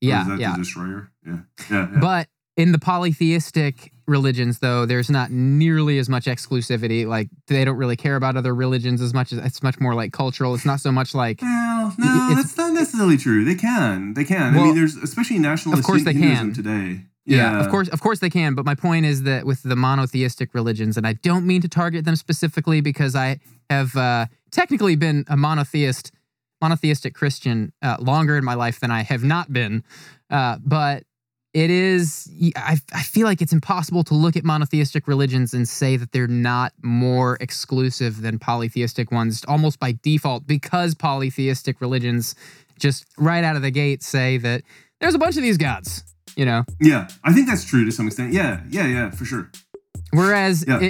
Yeah, is that yeah. the destroyer? Yeah, yeah. yeah. But in the polytheistic religions, though, there's not nearly as much exclusivity. Like they don't really care about other religions as much as it's much more like cultural. It's not so much like well, no, it's- that's not necessarily true. They can, they can. I mean, there's especially nationalist course they Hinduism can. today. yeah, of course, of course they can. But my point is that with the monotheistic religions, and I don't mean to target them specifically because I have uh, technically been a monotheist, monotheistic Christian uh, longer in my life than I have not been. Uh, but it is, I, I feel like it's impossible to look at monotheistic religions and say that they're not more exclusive than polytheistic ones, almost by default, because polytheistic religions just right out of the gate say that there's a bunch of these gods. You know, Yeah, I think that's true to some extent. Yeah, yeah, yeah, for sure. Whereas Yeah,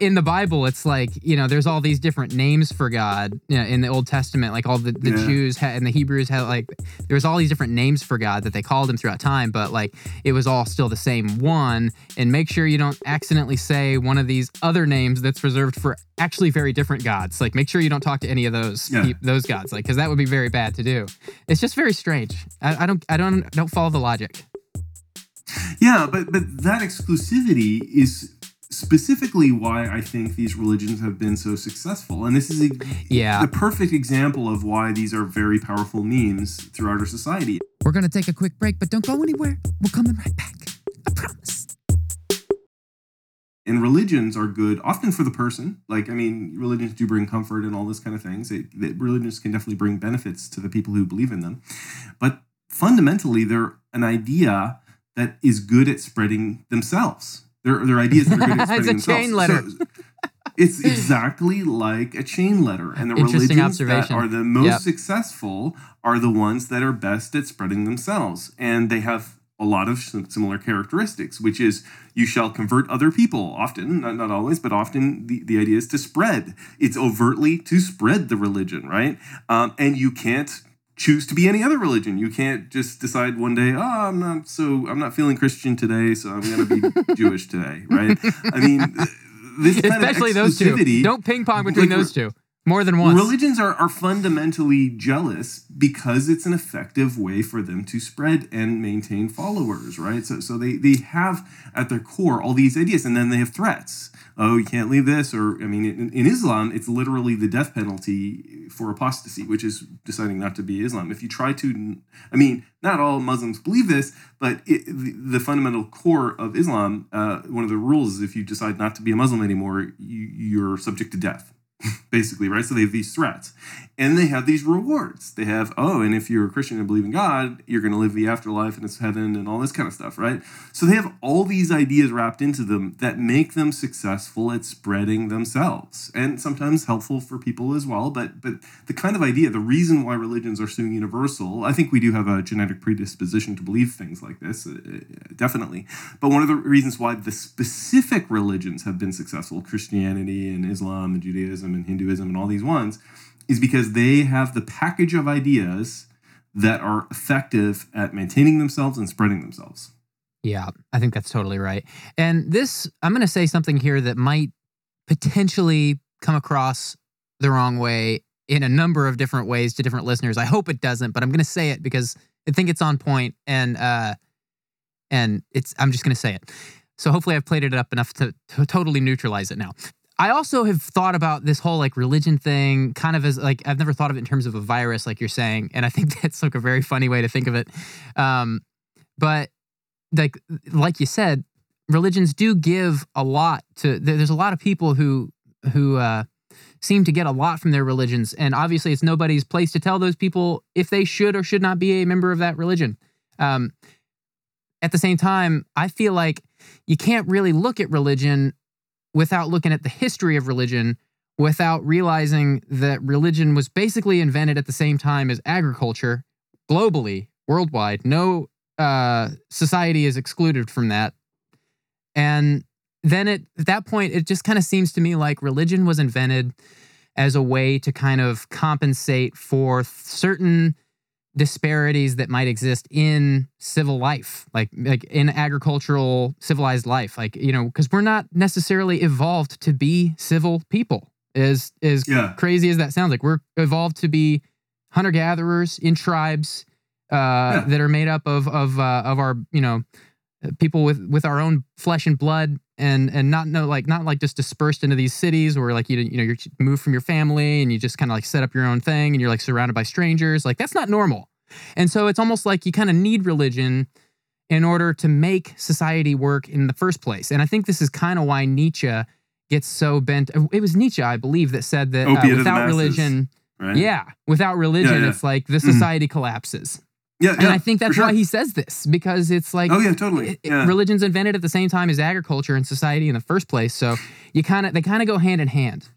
in the Bible, it's like you know, there's all these different names for God. You know, in the Old Testament, like all the, the Yeah. Jews had, and the Hebrews had like there's all these different names for God that they called him throughout time, but like it was all still the same one. And make sure you don't accidentally say one of these other names that's reserved for actually very different gods. Like make sure you don't talk to any of those Yeah. those gods, like because that would be very bad to do. It's just very strange. I, I don't I don't don't follow the logic. Yeah, but but that exclusivity is specifically why I think these religions have been so successful. And this is a, Yeah. the perfect example of why these are very powerful memes throughout our society. We're gonna take a quick break, but don't go anywhere. We're coming right back. I promise. And religions are good often for the person. Like, I mean, religions do bring comfort and all this kind of things. It, that religions can definitely bring benefits to the people who believe in them. But fundamentally, they're an idea that is good at spreading themselves. They're, they're ideas that are good <laughs> at It's spreading a chain themselves. letter. So it's exactly like a chain letter. And the religions that are the most Yep. successful are the ones that are best at spreading themselves. And they have a lot of similar characteristics, which is you shall convert other people. Often, not, not always, but often the, the idea is to spread. It's overtly to spread the religion, right? Um, and you can't choose to be any other religion. You can't just decide one day, oh, I'm not so I'm not feeling Christian today, so I'm going to be <laughs> Jewish today, right? I mean, this kind Especially of those two. Don't ping pong between like, those two more than once. Religions are, are fundamentally jealous because it's an effective way for them to spread and maintain followers, right? So, so they, they have at their core all these ideas, and then they have threats. Oh, you can't leave this, or I mean, in, in Islam, it's literally the death penalty for apostasy, which is deciding not to be Islam. If you try to, I mean, not all Muslims believe this, but it, the, the fundamental core of Islam, uh, one of the rules is if you decide not to be a Muslim anymore, you, you're subject to death <laughs> basically, right? So they have these threats. And they have these rewards. They have, oh, and if you're a Christian and believe in God, you're going to live the afterlife and it's heaven and all this kind of stuff, right? So they have all these ideas wrapped into them that make them successful at spreading themselves and sometimes helpful for people as well. But, but the kind of idea, the reason why religions are so universal, I think we do have a genetic predisposition to believe things like this, uh, uh, definitely. But one of the reasons why the specific religions have been successful, Christianity and Islam and Judaism and Hinduism and all these ones, is because they have the package of ideas that are effective at maintaining themselves and spreading themselves. Yeah, I think that's totally right. And this, I'm going to say something here that might potentially come across the wrong way in a number of different ways to different listeners. I hope it doesn't, but I'm going to say it because I think it's on point and uh and it's I'm just going to say it. So hopefully I've played it up enough to, to totally neutralize it now. I also have thought about this whole like religion thing kind of as like I've never thought of it in terms of a virus, like you're saying, and I think <laughs> that's like a very funny way to think of it. Um, but like like you said, religions do give a lot to. There's a lot of people who who uh, seem to get a lot from their religions, and obviously it's nobody's place to tell those people if they should or should not be a member of that religion. Um, at the same time, I feel like you can't really look at religion without looking at the history of religion, without realizing that religion was basically invented at the same time as agriculture globally, worldwide. No uh, society is excluded from that. And then it, at that point, it just kind of seems to me like religion was invented as a way to kind of compensate for certain disparities that might exist in civil life like like in agricultural civilized life like you know because we're not necessarily evolved to be civil people as as Yeah. crazy as that sounds like we're evolved to be hunter gatherers in tribes uh that are made up of of uh, of our you know people with with our own flesh and blood and and not no like not like just dispersed into these cities where like you you know you're moved from your family and you just kind of like set up your own thing and you're like surrounded by strangers like that's not normal and so it's almost like you kind of need religion in order to make society work in the first place and i think this is kind of why nietzsche gets so bent it was nietzsche i believe that said that uh, of the without religion Right? yeah without religion yeah. it's like the Mhm. society collapses Yeah. and yeah, i think that's sure. why he says this because it's like Oh yeah, totally. it- religion's invented at the same time as agriculture and society in the first place so you kind of they kind of go hand in hand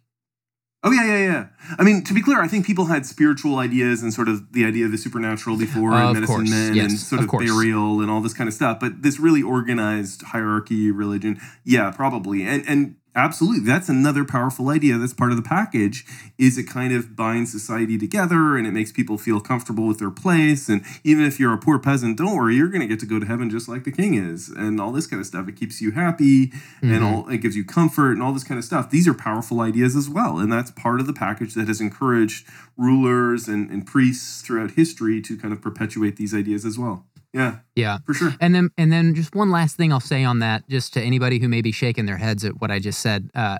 Oh yeah, yeah, yeah. I mean, to be clear, I think people had spiritual ideas and sort of the idea of the supernatural before, Of and medicine course, men, yes, and sort of of, burial and all this kind of stuff. But this really organized hierarchy religion, yeah, probably, and and absolutely, that's another powerful idea. That's part of the package. Is it kind of binds society together and it makes people feel comfortable with their place. And even if you're a poor peasant, don't worry, you're going to get to go to heaven just like the king is, and all this kind of stuff. It keeps you happy and Mhm. all it gives you comfort and all this kind of stuff. These are powerful ideas as well, and that's part of the package that has encouraged rulers and, and priests throughout history to kind of perpetuate these ideas as well. Yeah, yeah for sure. And then, and then, just one last thing I'll say on that, just to anybody who may be shaking their heads at what I just said. Uh,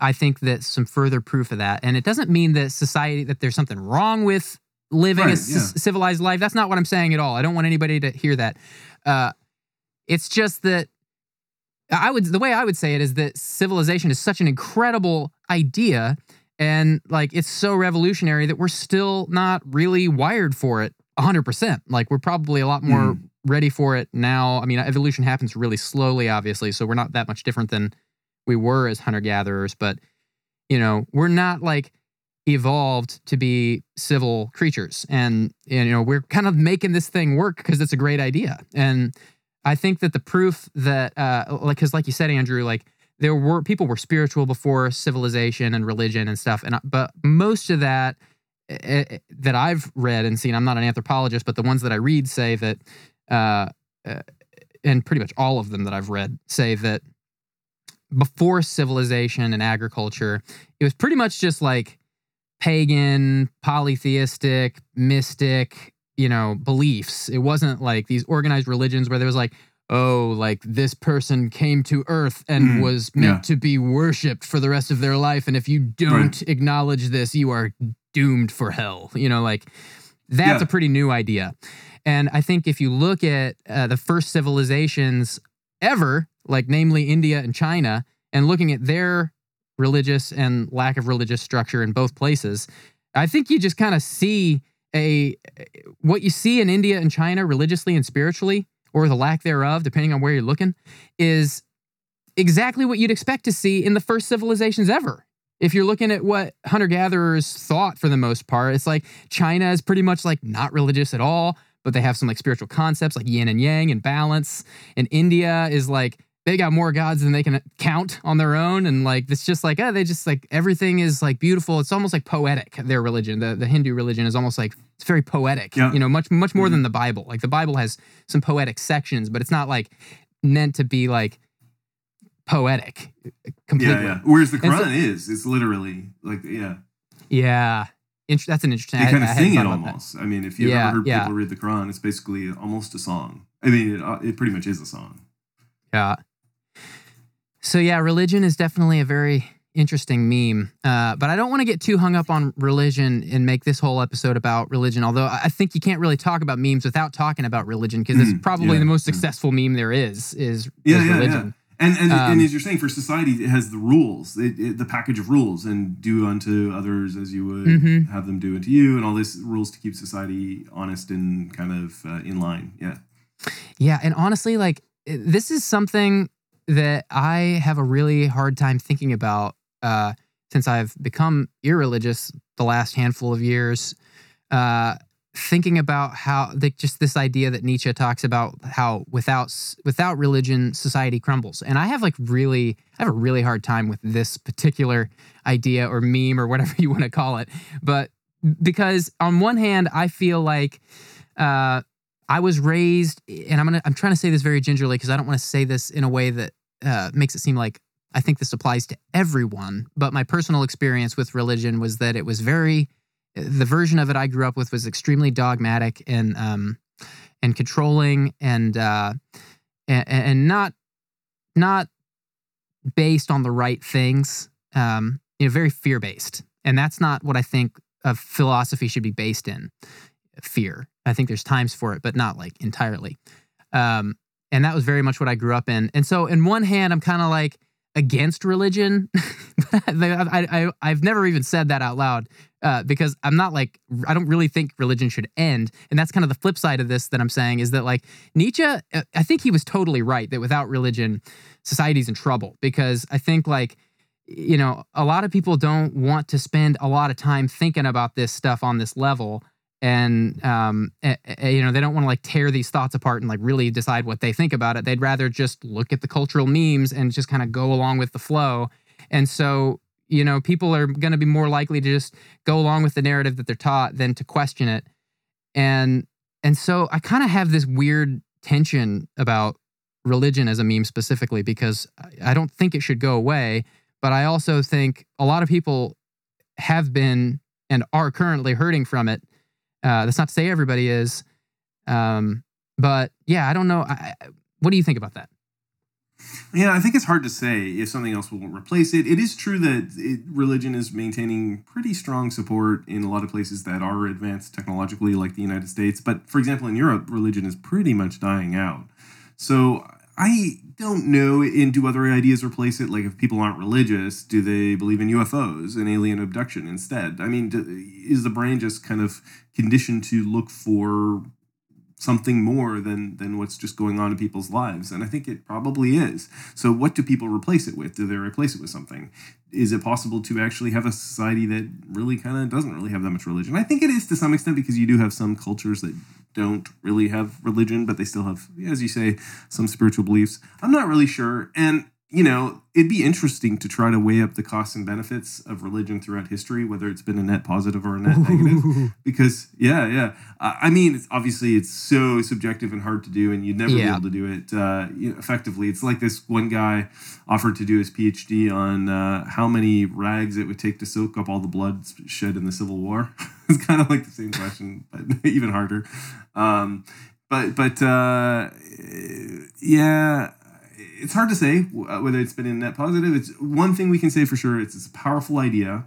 I think that some further proof of that, and it doesn't mean that society that there's something wrong with living a Right, c- yeah. civilized life. That's not what I'm saying at all. I don't want anybody to hear that. Uh, it's just that I would the way I would say it is that civilization is such an incredible idea, and like it's so revolutionary that we're still not really wired for it 100%. Like we're probably a lot more ready for it now. I mean, evolution happens really slowly, obviously, so we're not that much different than we were as hunter gatherers, but you know, we're not like evolved to be civil creatures. And, and you know, we're kind of making this thing work because it's a great idea. And I think that the proof that uh like cuz like you said Andrew, like there were people were spiritual before civilization and religion and stuff and I- but most of that that I've read and seen, I'm not an anthropologist, but the ones that I read say that, uh, uh, and pretty much all of them that I've read say that before civilization and agriculture, it was pretty much just like pagan, polytheistic, mystic, you know, beliefs. It wasn't like these organized religions where there was like, oh, like this person came to earth and Mhm. was meant Yeah. to be worshipped for the rest of their life. And if you don't acknowledge this, you are doomed for hell. You know, like that's Yeah. a pretty new idea. And I think if you look at uh, the first civilizations ever, like namely India and China, and looking at their religious and lack of religious structure in both places, I think you just kind of see a what you see in India and China religiously and spiritually, or the lack thereof, depending on where you're looking, is exactly what you'd expect to see in the first civilizations ever. If you're looking at what hunter gatherers thought for the most part, it's like China is pretty much like not religious at all, but they have some like spiritual concepts like yin and yang and balance. And India is like they got more gods than they can count on their own. And like it's just like, oh, they just like everything is like beautiful. It's almost like poetic, their religion. The the Hindu religion is almost like it's very poetic. Yeah. You know, much much more Mhm. than the Bible. Like the Bible has some poetic sections, but it's not like meant to be like poetic completely. Yeah, yeah. Whereas the And so- Quran is, it's literally like, yeah, Yeah. Int- that's an interesting. they I- kind I of sing it almost. I mean, if you've Yeah, ever heard yeah. people read the Quran, it's basically almost a song. I mean, it, uh, it pretty much is a song. Yeah. So yeah, religion is definitely a very interesting meme. Uh, but I don't want to get too hung up on religion and make this whole episode about religion. Although I think you can't really talk about memes without talking about religion because it's Mm, probably yeah, the most successful meme there is. Is, Yeah, is yeah, religion. And and, Um, and as you're saying, for society, it has the rules, it, it, the package of rules, and do unto others as you would Mhm. have them do unto you, and all these rules to keep society honest and kind of uh, in line. Yeah. Yeah, and honestly, like this is something that I have a really hard time thinking about uh, since I've become irreligious the last handful of years. Uh, thinking about how the, just this idea that Nietzsche talks about how without without religion society crumbles, and I have like really I have a really hard time with this particular idea or meme or whatever <laughs> you want to call it, but because on one hand I feel like. Uh, I was raised, and I'm gonna I'm trying to say this very gingerly because I don't want to say this in a way that uh, makes it seem like I think this applies to everyone. But my personal experience with religion was that it was very the version of it I grew up with was extremely dogmatic and um, and controlling and uh, and, and not not based on the right things. Um, you know, very fear based, and that's not what I think a philosophy should be based in. Fear. I think there's times for it, but not like entirely. Um, and that was very much what I grew up in. And so, in one hand, I'm kind of like against religion. <laughs> I, I, I've never even said that out loud uh, because I'm not like, I don't really think religion should end. And that's kind of the flip side of this that I'm saying is that like Nietzsche, uh, I think he was totally right that without religion, society's in trouble. Because I think like, you know, a lot of people don't want to spend a lot of time thinking about this stuff on this level. And um, eh, eh, you know they don't want to like tear these thoughts apart and like really decide what they think about it. They'd rather just look at the cultural memes and just kind of go along with the flow. And so you know people are going to be more likely to just go along with the narrative that they're taught than to question it and and so i kind of have this weird tension about religion as a meme specifically because I- don't think it should go away but i also think a lot of people have been and are currently hurting from it uh, that's not to say everybody is, um, but yeah, I don't know. I- what do you think about that? Yeah, I think it's hard to say if something else will replace it. It is true that it, religion is maintaining pretty strong support in a lot of places that are advanced technologically, like the United States. But for example, in Europe, religion is pretty much dying out. So I don't know. And do other ideas replace it? Like if people aren't religious, do they believe in UFOs and alien abduction instead? I mean, do, is the brain just kind of conditioned to look for something more than than what's just going on in people's lives. And i think it probably is. So what do people replace it with? Do they replace it with something? Is it possible to actually have a society that really kind of doesn't really have that much religion? I think it is to some extent because you do have some cultures that don't really have religion but they still have as you say some spiritual beliefs. I'm not really sure. And you know it'd be interesting to try to weigh up the costs and benefits of religion throughout history whether it's been a net positive or a net negative. <laughs> Because yeah yeah. Uh, i mean it's, obviously it's so subjective and hard to do and you'd never Yeah. be able to do it uh, you know, effectively. It's like this one guy offered to do his phd on uh, how many rags it would take to soak up all the blood shed in the civil war. <laughs> It's kind of like the same question but <laughs> even harder. Um, but but uh, yeah it's hard to say uh, whether it's been in net positive it's one thing we can say for sure it's, it's a powerful idea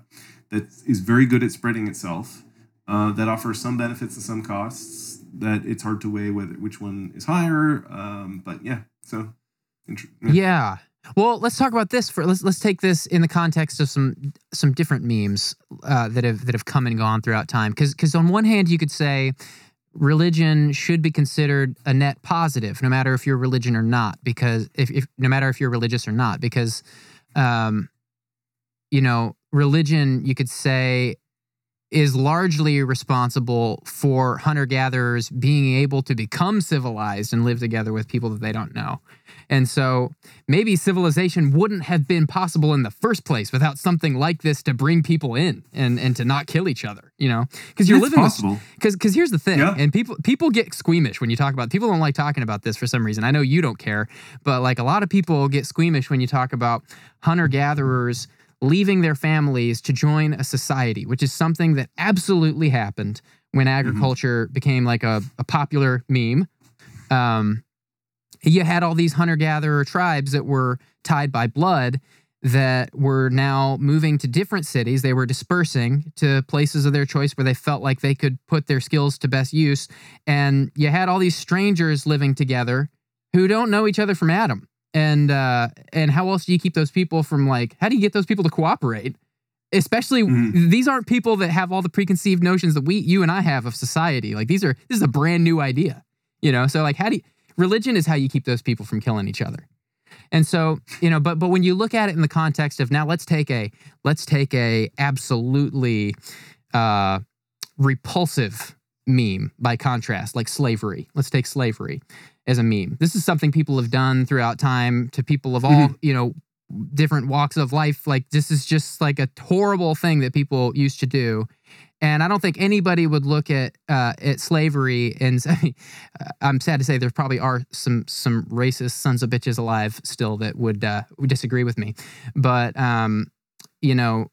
that is very good at spreading itself uh, that offers some benefits and some costs that it's hard to weigh whether which one is higher um, but yeah so inter- Yeah. Well, let's talk about this for let's let's take this in the context of some some different memes uh, that have that have come and gone throughout time. Because because on one hand, you could say religion should be considered a net positive, no matter if you're religion or not. Because if, if no matter if you're religious or not, because um, you know, religion you could say is largely responsible for hunter gatherers being able to become civilized and live together with people that they don't know. And so maybe civilization wouldn't have been possible in the first place without something like this to bring people in and, and to not kill each other, you know? Because you're it's living possible because because here's the thing, Yeah. and people people get squeamish when you talk about people don't like talking about this for some reason. I know you don't care, but like a lot of people get squeamish when you talk about hunter gatherers leaving their families to join a society, which is something that absolutely happened when agriculture became like a, a popular meme. Um, you had all these hunter gatherer tribes that were tied by blood that were now moving to different cities. They were dispersing to places of their choice where they felt like they could put their skills to best use. And you had all these strangers living together who don't know each other from Adam. And uh, and how else do you keep those people from like? How do you get those people to cooperate? Especially Mhm. these aren't people that have all the preconceived notions that we, you and I have of society. Like these are this is a brand new idea, you know. So like, how do you, religion is how you keep those people from killing each other. And so, you know, but but when you look at it in the context of now, let's take a let's take a absolutely uh, repulsive meme by contrast, like slavery. Let's take slavery as a meme. This is something people have done throughout time to people of all you know different walks of life. Like this is just like a horrible thing that people used to do. And I don't think anybody would look at uh, at slavery and say, <laughs> I'm sad to say there probably are some some racist sons of bitches alive still that would uh, would disagree with me, but um, you know,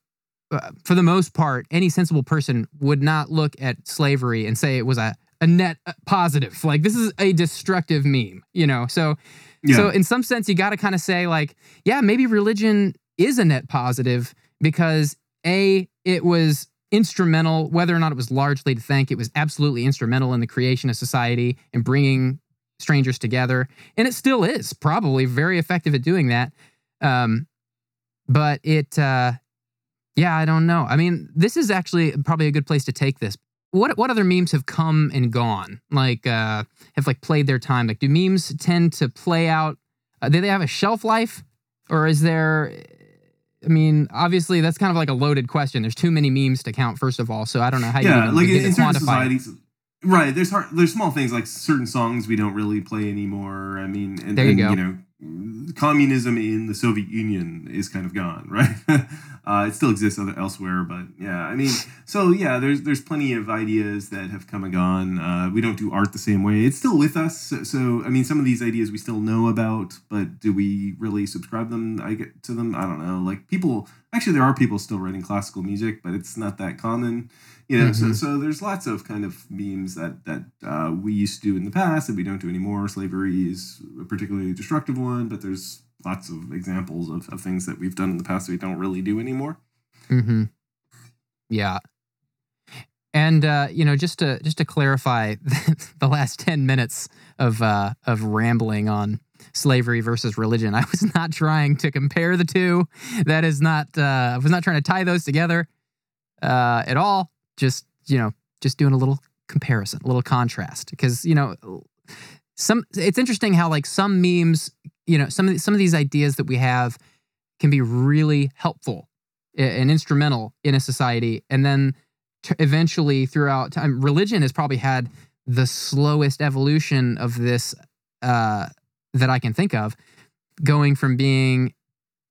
uh, for the most part, any sensible person would not look at slavery and say it was a a net uh, positive. Like this is a destructive meme, you know. So Yeah. so in some sense, you got to kind of say like, yeah, maybe religion is a net positive because a it was instrumental, whether or not it was largely to thank, it was absolutely instrumental in the creation of society and bringing strangers together, and it still is probably very effective at doing that. Um, but it, uh, yeah, I don't know. I mean, this is actually probably a good place to take this. What what other memes have come and gone? Like uh, have like played their time? Like do memes tend to play out? Uh, do they have a shelf life, or is there? I mean, obviously that's kind of like a loaded question. There's too many memes to count. First of all, so I don't know how you yeah, even like begin in, to in certain quantify. societies, right? There's hard, there's small things like certain songs we don't really play anymore. I mean, and, There you and, go. you know, communism in the Soviet Union is kind of gone, <laughs> right? uh, it still exists other, elsewhere, but yeah, I mean, so yeah, there's there's plenty of ideas that have come and gone. Uh, we don't do art the same way. It's still with us. So, so I mean, some of these ideas we still know about, but do we really subscribe them? I get to them. I don't know. Like people, actually, there are people still writing classical music, but it's not that common. You know, so, Mhm. so there's lots of kind of memes that that uh, we used to do in the past that we don't do anymore. Slavery is a particularly destructive one, but there's lots of examples of, of things that we've done in the past that we don't really do anymore. Mm-hmm. Yeah. And uh, you know, just to just to clarify, <laughs> the last ten minutes of uh, of rambling on slavery versus religion, I was not trying to compare the two. That is not. Uh, I was not trying to tie those together uh, at all. Just you know, just doing a little comparison, a little contrast, because you know, some. It's interesting how like some memes, you know, some of some of these ideas that we have can be really helpful and instrumental in a society and then t- eventually throughout time religion has probably had the slowest evolution of this uh, that i can think of going from being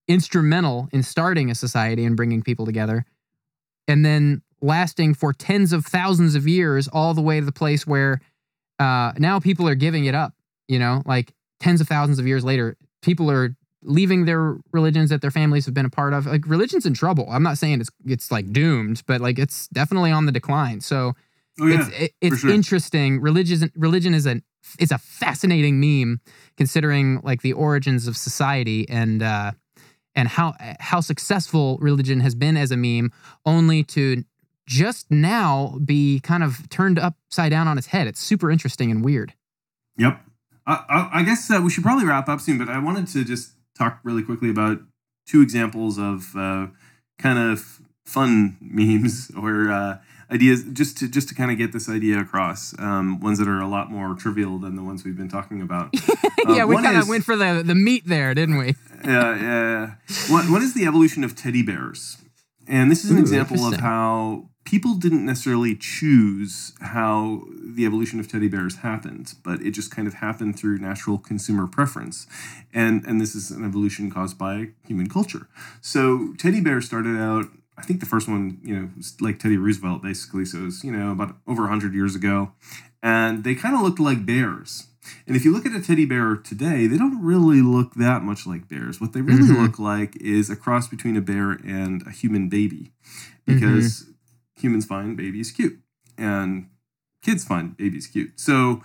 instrumental in starting a society and bringing people together and then lasting for tens of thousands of years all the way to the place where uh, now people are giving it up you know like tens of thousands of years later people are leaving their religions that their families have been a part of. Like religion's in trouble. I'm not saying it's it's like doomed, but like it's definitely on the decline. So Oh yeah, it's it, it's sure. interesting. Religion religion is a it's a fascinating meme considering like the origins of society and uh and how how successful religion has been as a meme only to just now be kind of turned upside down on its head. It's super interesting and weird. Yep. I, I, I guess uh, we should probably wrap up soon, but I wanted to just talk really quickly about two examples of uh, kind of fun <laughs> memes or uh, ideas, just to just to kind of get this idea across. Um, ones that are a lot more trivial than the ones we've been talking about. <laughs> Uh, yeah, we kind of went for the the meat there, didn't we? <laughs> yeah, yeah. yeah. One, one the evolution of teddy bears. And this is an Ooh, example of how people didn't necessarily choose how the evolution of teddy bears happened, but it just kind of happened through natural consumer preference. And, and this is an evolution caused by human culture. So teddy bears started out, I think the first one, you know, was like Teddy Roosevelt, basically. So it was, you know, about over 100 years ago. And they kind of looked like bears. And if you look at a teddy bear today, they don't really look that much like bears. What they really Mhm. look like is a cross between a bear and a human baby, because humans find babies cute and kids find babies cute. So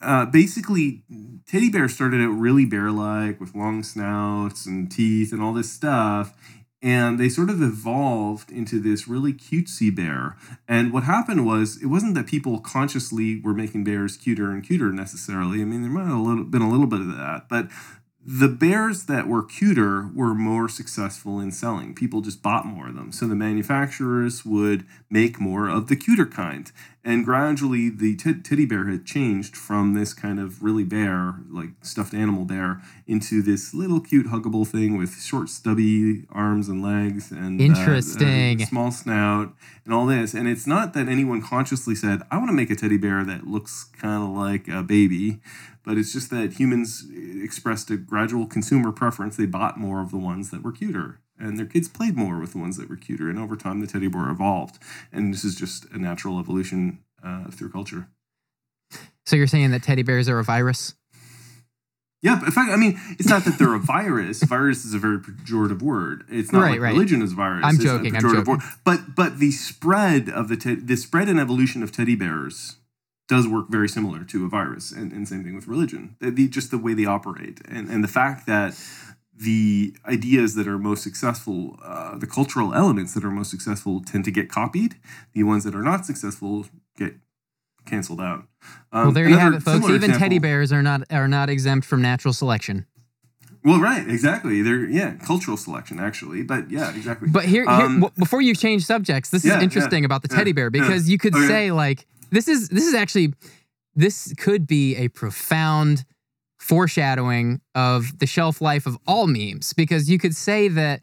uh, basically, teddy bears started out really bear like with long snouts and teeth and all this stuff. And they sort of evolved into this really cutesy bear. And what happened was, it wasn't that people consciously were making bears cuter and cuter necessarily. I mean, there might have been a little bit of that, but the bears that were cuter were more successful in selling. People just bought more of them. So the manufacturers would make more of the cuter kind. And gradually, the t- teddy bear had changed from this kind of really bear, like stuffed animal bear, into this little cute, huggable thing with short, stubby arms and legs and interesting uh, uh, small snout and all this. And it's not that anyone consciously said, "I want to make a teddy bear that looks kind of like a baby." but it's just that humans expressed a gradual consumer preference. They bought more of the ones that were cuter, and their kids played more with the ones that were cuter. And over time, the teddy bear evolved, and this is just a natural evolution uh, through culture. So you're saying that teddy bears are a virus? Yeah, in fact, I mean, it's not that they're a virus. <laughs> virus is a very pejorative word. It's not Right, like right. religion is a virus. I'm It's joking, I'm joking. word. But but the spread of the te- the spread and evolution of teddy bears does work very similar to a virus, and, and same thing with religion. The, the- just the way they operate, and and the fact that the ideas that are most successful, uh, the cultural elements that are most successful, tend to get copied. The ones that are not successful get canceled out. Um, well, there you have it, folks. Even teddy bears are not are not exempt from natural selection. Well, right, exactly. They're yeah, cultural selection actually, but yeah, exactly. But here, here Um, w- before you change subjects, this yeah, is yeah, interesting about the yeah, teddy bear yeah. because you could Okay. say like this is this is actually this could be a profound foreshadowing of the shelf life of all memes because you could say that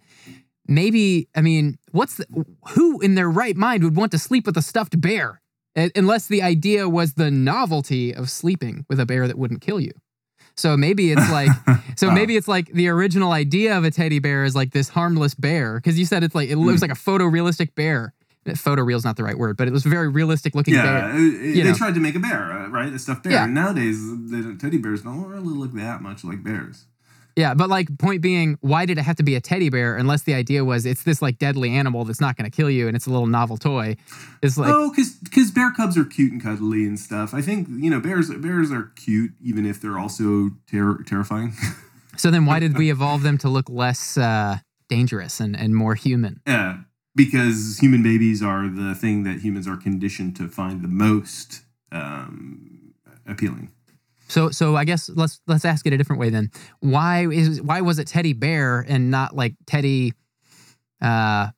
maybe I mean what's the, who in their right mind would want to sleep with a stuffed bear unless the idea was the novelty of sleeping with a bear that wouldn't kill you. So maybe it's like <laughs> so maybe it's like the original idea of a teddy bear is like this harmless bear because you said it's like it looks hmm. like a photorealistic bear. Photoreal's not the right word, but it was a very realistic looking yeah, bear. uh, they know. tried to make a bear, uh, right? A stuffed bear. Yeah. And nowadays, the teddy bears don't really look that much like bears. Yeah, but like point being, why did it have to be a teddy bear unless the idea was it's this like deadly animal that's not going to kill you and it's a little novel toy? It's like oh, because bear cubs are cute and cuddly and stuff. I think you know bears bears are cute even if they're also ter- terrifying. <laughs> so then why did we evolve them to look less uh, dangerous and, and more human? yeah, because human babies are the thing that humans are conditioned to find the most um, appealing. So so I guess let's let's ask it a different way then. Why is why was it teddy bear and not like teddy uh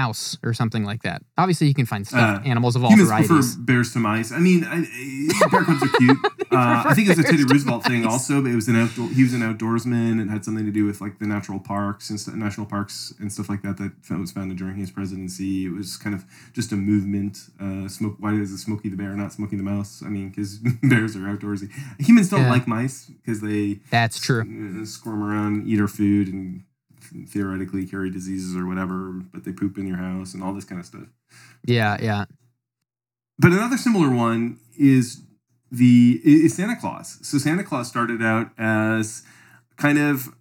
mouse or something like that? Obviously you can find stuffed Uh, animals of all Humans varieties. prefer bears to mice. I mean, I, I- bear cubs are <laughs> cute. Uh, I think it was a Teddy Roosevelt thing also, but it was an outdoor. He was an outdoorsman and had something to do with like the natural parks and st- national parks and stuff like that that was founded during his presidency. It was kind of just a movement. Uh, smoke. Why is it Smokey the Bear, not Smokey the Mouse? I mean, because <laughs> bears are outdoorsy. Humans don't Yeah. like mice because they That's true. uh, squirm around, eat our food, and theoretically carry diseases or whatever. But they poop in your house and all this kind of stuff. Yeah, yeah. But another similar one is the is Santa Claus. So Santa Claus started out as kind of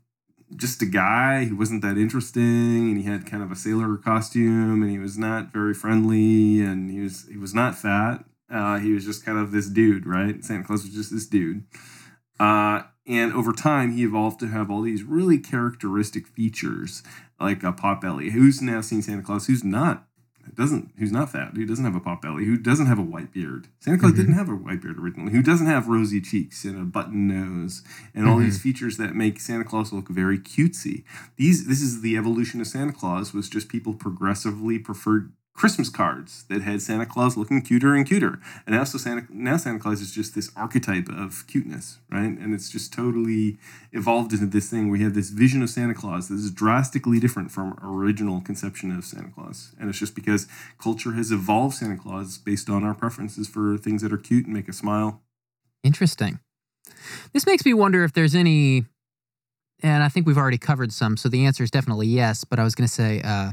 just a guy who wasn't that interesting, and he had kind of a sailor costume, and he was not very friendly, and he was he was not fat. Uh, he was just kind of this dude, right? Santa Claus was just this dude. Uh, and over time, he evolved to have all these really characteristic features, like a pot belly. Who's now seen Santa Claus? Who's not doesn't who's not fat, who doesn't have a pot belly, who doesn't have a white beard. Santa Claus Mhm. didn't have a white beard originally. Who doesn't have rosy cheeks and a button nose and all these features that make Santa Claus look very cutesy. These this is the evolution of Santa Claus was just people progressively preferred Christmas cards that had Santa Claus looking cuter and cuter. And now so Santa now Santa Claus is just this archetype of cuteness, right? And it's just totally evolved into this thing. We have this vision of Santa Claus that is drastically different from original conception of Santa Claus. And it's just because culture has evolved Santa Claus based on our preferences for things that are cute and make us smile. Interesting. This makes me wonder if there's any, and I think we've already covered some, so the answer is definitely yes. But I was going to say, uh,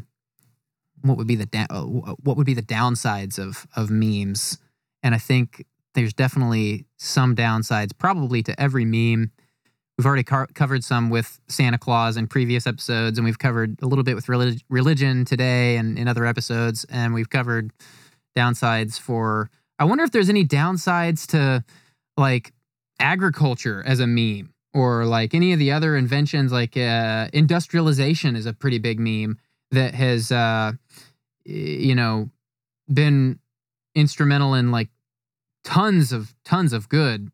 what would be the da- uh, what would be the downsides of of memes? And I think there's definitely some downsides, probably to every meme. We've already car- covered some with Santa Claus in previous episodes, and we've covered a little bit with relig- religion today and in other episodes, and we've covered downsides for. I wonder if there's any downsides to like agriculture as a meme or like any of the other inventions like uh, industrialization is a pretty big meme that has uh, you know been instrumental in like tons of tons of good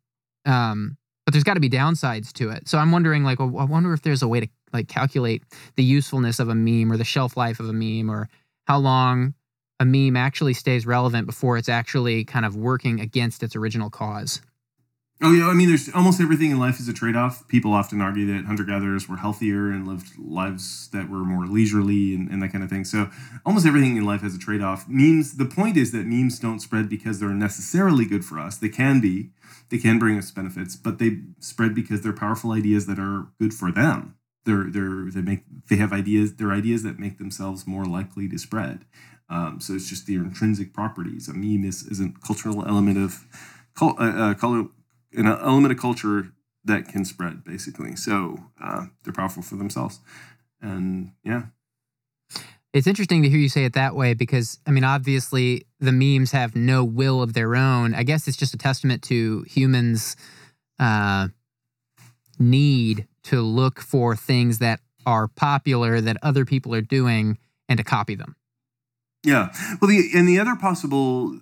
um, but there's got to be downsides to it. So i'm wondering like i wonder if there's a way to like calculate the usefulness of a meme or the shelf life of a meme or how long a meme actually stays relevant before it's actually kind of working against its original cause Oh yeah, I mean, there's almost everything in life is a trade-off. People often argue that hunter-gatherers were healthier and lived lives that were more leisurely and, and that kind of thing. So almost everything in life has a trade-off. Memes. The point is that memes don't spread because they're necessarily good for us. They can be. They can bring us benefits, but they spread because they're powerful ideas that are good for them. They're they're they make they have ideas. They're ideas that make themselves more likely to spread. Um, so it's just their intrinsic properties. A meme is, is a cultural element of uh, uh, an element of culture that can spread basically. So uh, they're powerful for themselves. And yeah. It's interesting to hear you say it that way because i mean obviously the memes have no will of their own. I guess it's just a testament to humans uh, need to look for things that are popular that other people are doing and to copy them. Yeah. Well the and the other possible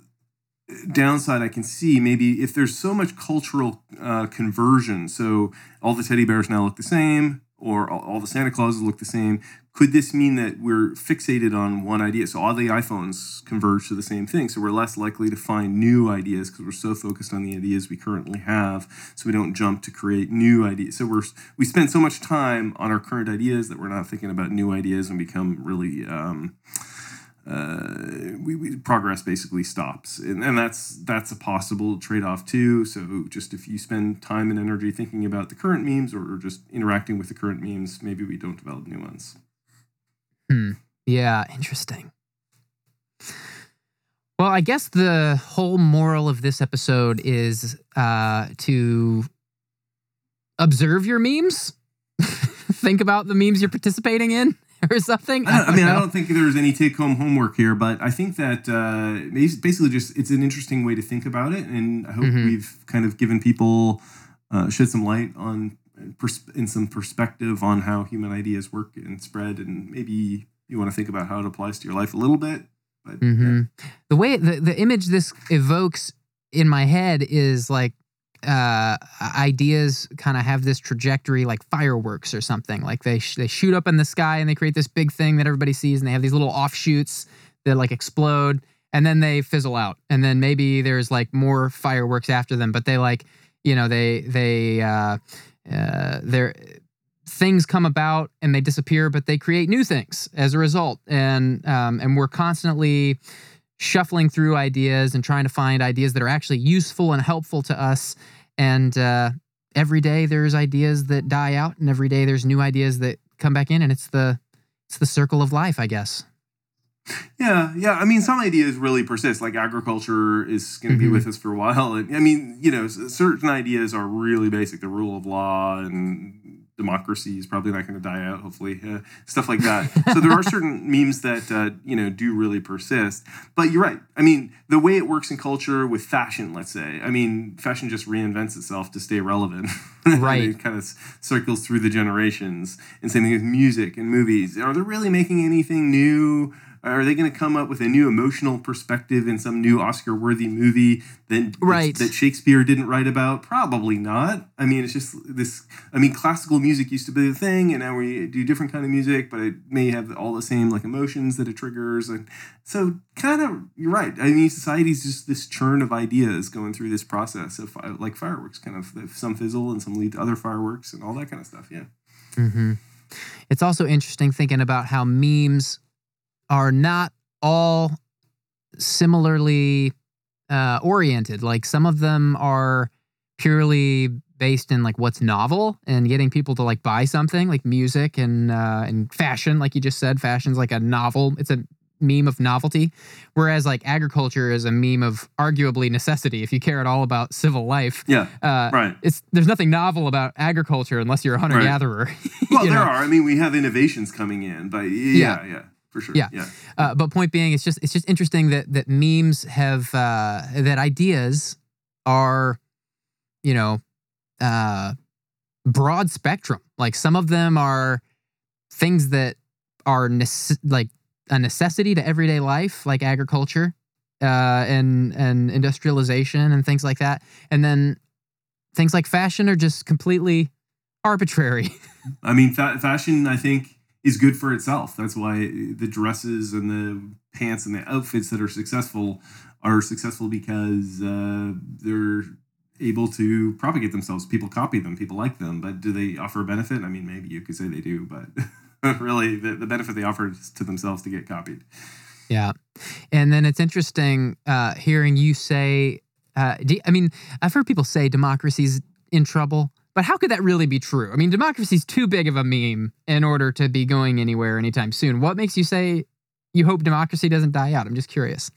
downside I can see maybe if there's so much cultural uh, conversion, so all the teddy bears now look the same, or all, the Santa Clauses look the same. Could this mean that we're fixated on one idea? So all the iPhones converge to the same thing. So we're less likely to find new ideas because we're so focused on the ideas we currently have. So we don't jump to create new ideas. So we're we spend so much time on our current ideas that we're not thinking about new ideas and become really. Um, uh, we, we, progress basically stops, and, and that's that's a possible trade off too. So just if you spend time and energy thinking about the current memes or just interacting with the current memes, maybe we don't develop new ones. Hmm. Yeah. Interesting. Well, I guess the whole moral of this episode is uh, to observe your memes. <laughs> Think about the memes you're participating in <laughs> or something. I, I mean, know. I don't think there's any take home homework here, but I think that uh, basically just it's an interesting way to think about it, and I hope mm-hmm. we've kind of given people uh, shed some light on pers- in some perspective on how human ideas work and spread, and maybe you want to think about how it applies to your life a little bit. But, mm-hmm. yeah. The way the the image this evokes in my head is like uh, ideas kind of have this trajectory like fireworks or something. Like they sh- they shoot up in the sky and they create this big thing that everybody sees, and they have these little offshoots that like explode, and then they fizzle out, and then maybe there's like more fireworks after them, but they like you know they they uh, uh, they're things come about and they disappear, but they create new things as a result, and um, and we're constantly shuffling through ideas and trying to find ideas that are actually useful and helpful to us. And uh, every day there's ideas that die out, and every day there's new ideas that come back in, and it's the it's the circle of life, I guess. Yeah, yeah. I mean, some ideas really persist. Like agriculture is going to mm-hmm. be with us for a while. And I mean, you know, certain ideas are really basic. The rule of law and democracy is probably not going to die out hopefully uh, stuff like that. <laughs> So there are certain memes that uh, you know do really persist. But you're right. I mean the way it works in culture with fashion let's say i mean fashion just reinvents itself to stay relevant. <laughs> Right. it kind of circles through the generations. And same thing with music and movies. Are they really making anything new are they going to come up with a new emotional perspective in some new Oscar worthy movie that, right. that Shakespeare didn't write about? Probably not. I mean, it's just this. I mean, classical music used to be the thing, and now we do different kind of music, but it may have all the same like emotions that it triggers, and so kind of you're right. I mean, society's just this churn of ideas going through this process of like fireworks, kind of some fizzle and some lead to other fireworks and all that kind of stuff. Yeah. Mm-hmm. It's also interesting thinking about how memes are not all similarly uh, oriented. Like some of them are purely based in like what's novel and getting people to like buy something like music and uh, and fashion like you just said fashion's like a novel it's a meme of novelty whereas like agriculture is a meme of arguably necessity if you care at all about civil life yeah uh, right it's there's nothing novel about agriculture unless you're a hunter gatherer right. <laughs> well there know? are i mean we have innovations coming in but yeah yeah, yeah for sure. Yeah. yeah. Uh, but point being, it's just it's just interesting that that memes have uh, that ideas are, you know, uh, broad spectrum. Like some of them are things that are nece- like a necessity to everyday life, like agriculture uh, and and industrialization and things like that. And then things like fashion are just completely arbitrary. <laughs> I mean, fa- fashion, I think, is good for itself. That's why the dresses and the pants and the outfits that are successful are successful because uh, they're able to propagate themselves. People copy them, people like them, but do they offer a benefit? I mean, maybe you could say they do, but <laughs> really, the, the benefit they offer is to themselves to get copied. Yeah. And then it's interesting uh, hearing you say, uh, do, I mean, I've heard people say democracy's in trouble, but how could that really be true? I mean, democracy's too big of a meme in order to be going anywhere anytime soon. What makes you say you hope democracy doesn't die out? I'm just curious.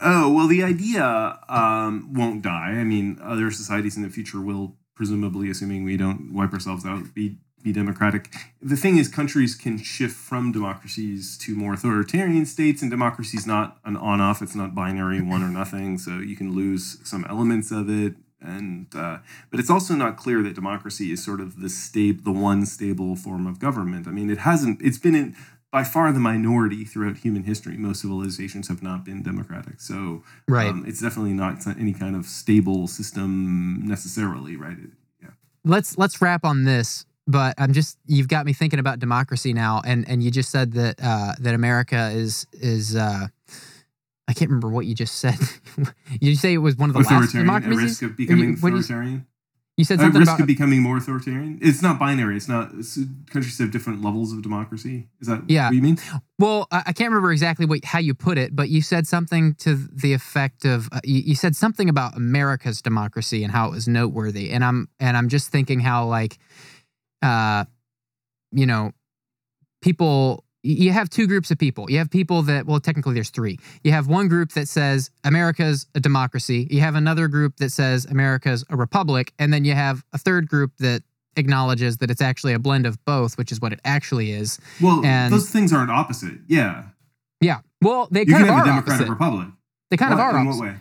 Oh, well, the idea um, won't die. I mean, other societies in the future will, presumably, assuming we don't wipe ourselves out, be, be democratic. The thing is, countries can shift from democracies to more authoritarian states, and democracy is not an on off, it's not binary, one or nothing. So you can lose some elements of it. And uh, but it's also not clear that democracy is sort of the stable, the one stable form of government. I mean, it hasn't. It's been in by far the minority throughout human history. Most civilizations have not been democratic, so right. Um, it's definitely not any kind of stable system necessarily, right? Yeah. Let's let's wrap on this. But I'm just you've got me thinking about democracy now, and and you just said that uh, that America is is. Uh, I can't remember what you just said. <laughs> you say it was one of the last democracies. At risk of becoming authoritarian. You said something At risk about of becoming more authoritarian. It's not binary. It's not. It's, countries have different levels of democracy. Is that yeah. what you mean? Well, I can't remember exactly what how you put it, but you said something to the effect of uh, you, you said something about America's democracy and how it was noteworthy, and I'm and I'm just thinking how like, uh, you know, people you have two groups of people. You have people that, well, technically there's three. You have one group that says America's a democracy. You have another group that says America's a republic. And then you have a third group that acknowledges that it's actually a blend of both, which is what it actually is. Well, and, those things aren't opposite. Yeah. Yeah. Well, they you kind can of have are a democratic opposite. republic. They kind what, of are in opposite. what way?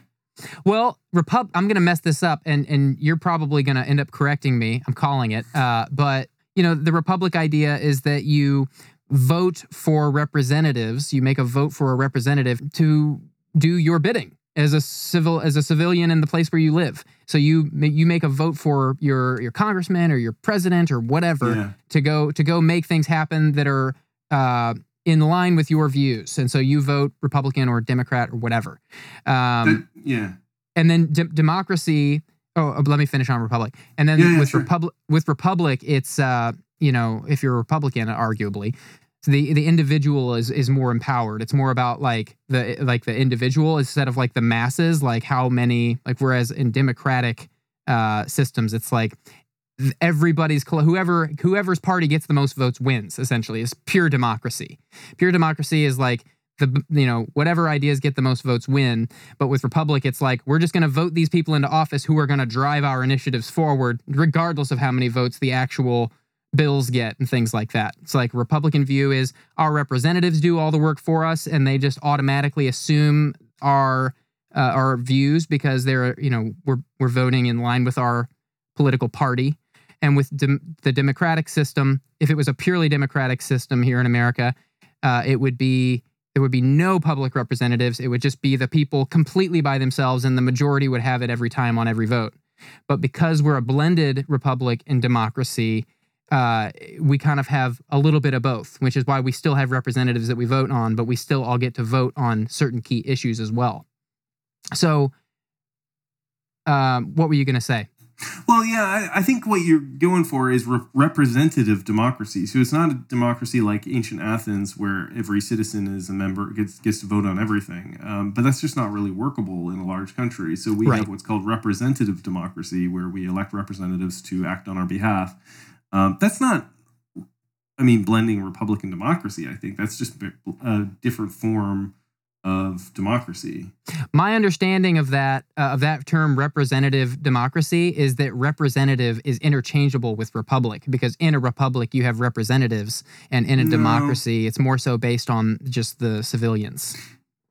Well, Repub- I'm going to mess this up, and and you're probably going to end up correcting me. I'm calling it. Uh, but you know, the republic idea is that you vote for representatives. You make a vote for a representative to do your bidding as a civil as a civilian in the place where you live. So you you make a vote for your your congressman or your president or whatever Yeah. to go to go make things happen that are uh, in line with your views. And so you vote Republican or Democrat or whatever. Um, yeah. and then de- democracy. Oh, uh, let me finish on republic. And then Yeah, yeah, with sure. republic, with republic, it's uh, you know, if you're a Republican, arguably, the the individual is is more empowered. It's more about like the like the individual instead of like the masses. Like how many like whereas in democratic uh, systems, it's like everybody's whoever whoever's party gets the most votes wins. Essentially, it's pure democracy. Pure democracy is like the you know whatever ideas get the most votes win but with republic it's like we're just going to vote these people into office who are going to drive our initiatives forward regardless of how many votes the actual bills get and things like that it's like republican view is our representatives do all the work for us and they just automatically assume our uh, our views because they're you know we're we're voting in line with our political party and with dem- the democratic system if it was a purely democratic system here in america uh, it would be there would be no public representatives. It would just be the people completely by themselves, and the majority would have it every time on every vote. But because we're a blended republic and democracy, uh, we kind of have a little bit of both, which is why we still have representatives that we vote on, but we still all get to vote on certain key issues as well. So, um, what were you going to say? Well, yeah, I, I think what you're going for is re- representative democracy. So it's not a democracy like ancient Athens, where every citizen is a member gets gets to vote on everything. Um, but that's just not really workable in a large country. So we Right. have what's called representative democracy, where we elect representatives to act on our behalf. Um, that's not, I mean, blending Republican democracy. I think that's just a different form of democracy. My understanding of that uh, of that term representative democracy is that representative is interchangeable with republic because in a republic you have representatives and in a No. democracy it's more so based on just the civilians.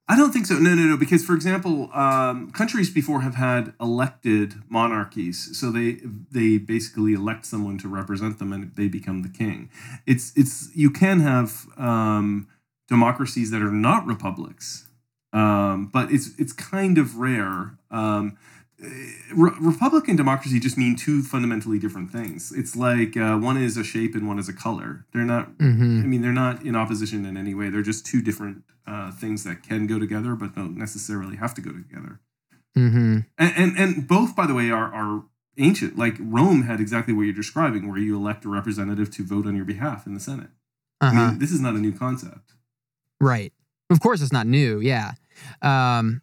I don't think so. No, no, no. Because, for example, um, countries before have had elected monarchies, so they they basically elect someone to represent them, and they become the king. It's it's you can have um, democracies that are not republics, um, but it's it's kind of rare. Um, Re- Republican democracy just mean two fundamentally different things. It's like uh, one is a shape and one is a color. They're not. Mm-hmm. I mean, they're not in opposition in any way. They're just two different uh, things that can go together, but don't necessarily have to go together. Mm-hmm. And and, and both, by the way, are are ancient. Like Rome had exactly what you're describing, where you elect a representative to vote on your behalf in the Senate. Uh-huh. I mean, this is not a new concept. Right. Of course, it's not new. Yeah. Um,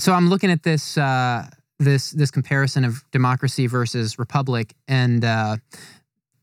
so I'm looking at this uh, this this comparison of democracy versus republic, and uh,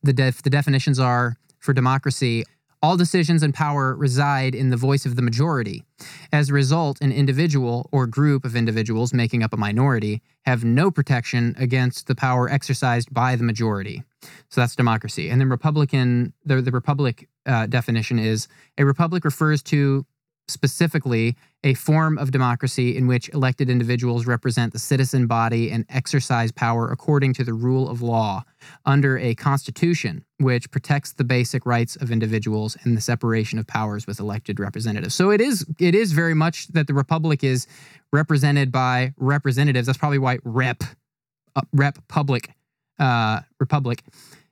the def- the definitions are for democracy. All decisions and power reside in the voice of the majority. As a result, an individual or group of individuals making up a minority have no protection against the power exercised by the majority. So that's democracy. And then Republican, the, the Republic uh, definition is a republic refers to specifically a form of democracy in which elected individuals represent the citizen body and exercise power according to the rule of law under a constitution which protects the basic rights of individuals and the separation of powers with elected representatives. So it is it is very much that the republic is represented by representatives. That's probably why rep uh, rep public uh, republic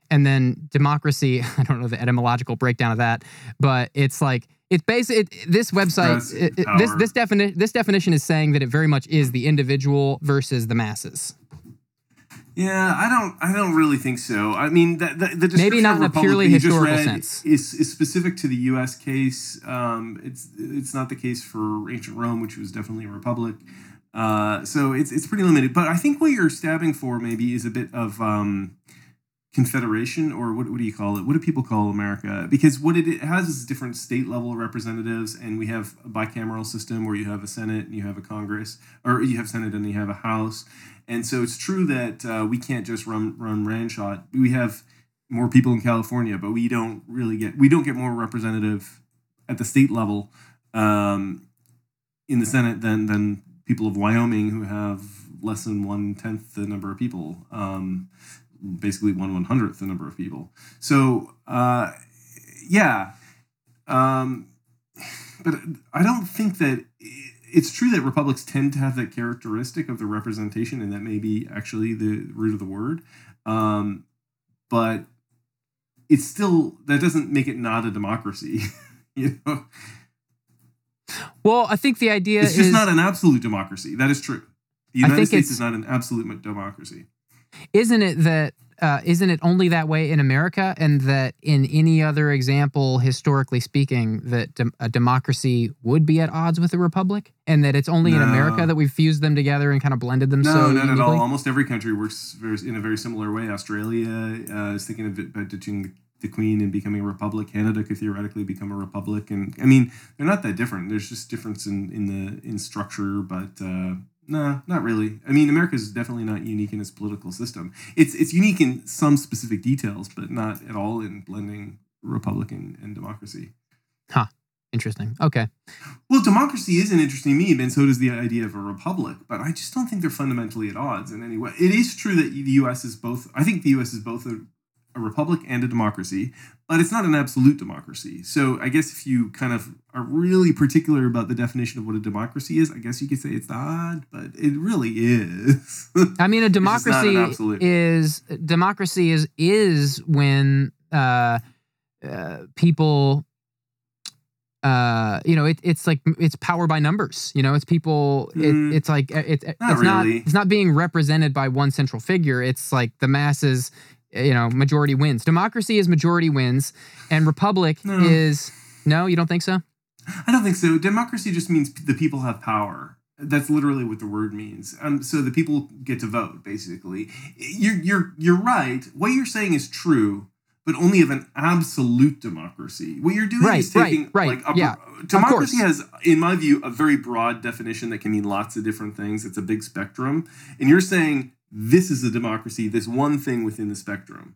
and then democracy <laughs> i don't know the etymological breakdown of that but it's like it's basically it, this website it- it- this this definition this definition is saying that it very much is the individual versus the masses Yeah, I don't. I don't really think so. I mean, the, the, the Maybe not in a purely that you just historical sense. Is, is specific to the U.S. case. Um, it's it's not the case for ancient Rome, which was definitely a republic. Uh, so it's it's pretty limited. But I think what you're stabbing for maybe is a bit of um, confederation, or what, what do you call it? What do people call America? Because what it, it has is different state level representatives, and we have a bicameral system where you have a Senate and you have a Congress, or you have Senate and you have a House. And so it's true that uh, we can't just run run Ranshot. We have more people in California, but we don't really get we don't get more representative at the state level um, in the Senate than than people of Wyoming who have less than one tenth the number of people. Um, basically one one hundredth the number of people. So uh, yeah, um, but I don't think that it's true that republics tend to have that characteristic of the representation, and that may be actually the root of the word. Um, but it's still that doesn't make it not a democracy. <laughs> you know, well i think the idea it's just is not an absolute democracy. That is true. The United States is not an absolute democracy. Isn't it that uh, isn't it only that way in America, and that in any other example, historically speaking, that dem- a democracy would be at odds with a republic, and that it's only in America that we've fused them together and kind of blended them No, so not at all. Almost every country works very, in a very similar way. Australia uh, is thinking of it, about ditching the, the queen and becoming a republic. Canada could theoretically become a republic, and I mean they're not that different. There's just difference in in the in structure, but uh, no, not really. I mean, America is definitely not unique in its political system. It's it's unique in some specific details, but not at all in blending republican and democracy. Huh. Interesting. Okay. Well, democracy is an interesting meme, and so does the idea of a republic. But I just don't think they're fundamentally at odds in any way. It is true that the U.S. is both. I think the U.S. is both a, a republic and a democracy, but it's not an absolute democracy. So I guess if you kind of are really particular about the definition of what a democracy is, I guess you could say it's not, but it really is. <laughs> I mean, a not democracy is democracy is is when uh, uh, people. Uh, you know, it, it's like it's power by numbers. You know, it's people. Mm. It, it's like it, it's Not not. really. It's not being represented by one central figure. It's like the masses. You know, majority wins. Democracy is majority wins, and republic No. is no. You don't think so? I don't think so. Democracy just means the people have power. That's literally what the word means. Um, so the people get to vote, basically. You're you're you're right. What you're saying is true, but only of an absolute democracy. What you're doing Right, is taking right, right, like a, yeah, democracy has, in my view, a very broad definition that can mean lots of different things. It's a big spectrum, and you're saying this is a democracy. This one thing within the spectrum,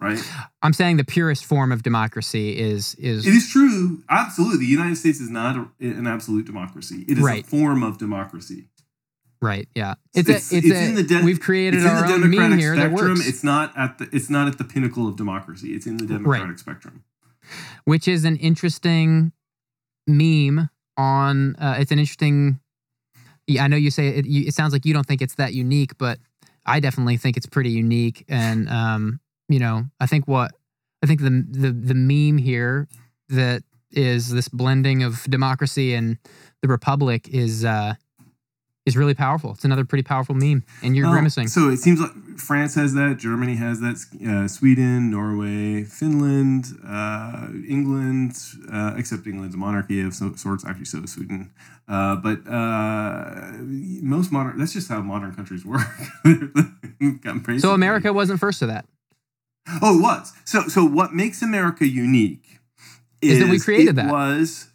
right? I'm saying the purest form of democracy is is It is true. Absolutely. The United States is not a, an absolute democracy. It is Right. a form of democracy. right. Yeah, it's, It's- a, it's, it's a, in the de- we've created It's in our the own meme democratic here that spectrum. works, It's not at the it's not at the pinnacle of democracy. It's in the democratic spectrum. which is an interesting meme on. Uh, it's an interesting. Yeah, I know you say it. You, it sounds like you don't think it's that unique, but I definitely think it's pretty unique. And um, you know, I think what I think the the the meme here that is this blending of democracy and the republic is uh is really powerful. It's another pretty powerful meme, and you're Oh, grimacing. So it seems like France has that, Germany has that, uh, Sweden, Norway, Finland, uh, England, uh, except England's a monarchy of so, sorts. Actually, so is Sweden. Uh, but uh, most modern, that's just how modern countries work. <laughs> So America wasn't first to that. Oh, it was. So so what makes America unique Is that we created it that. Was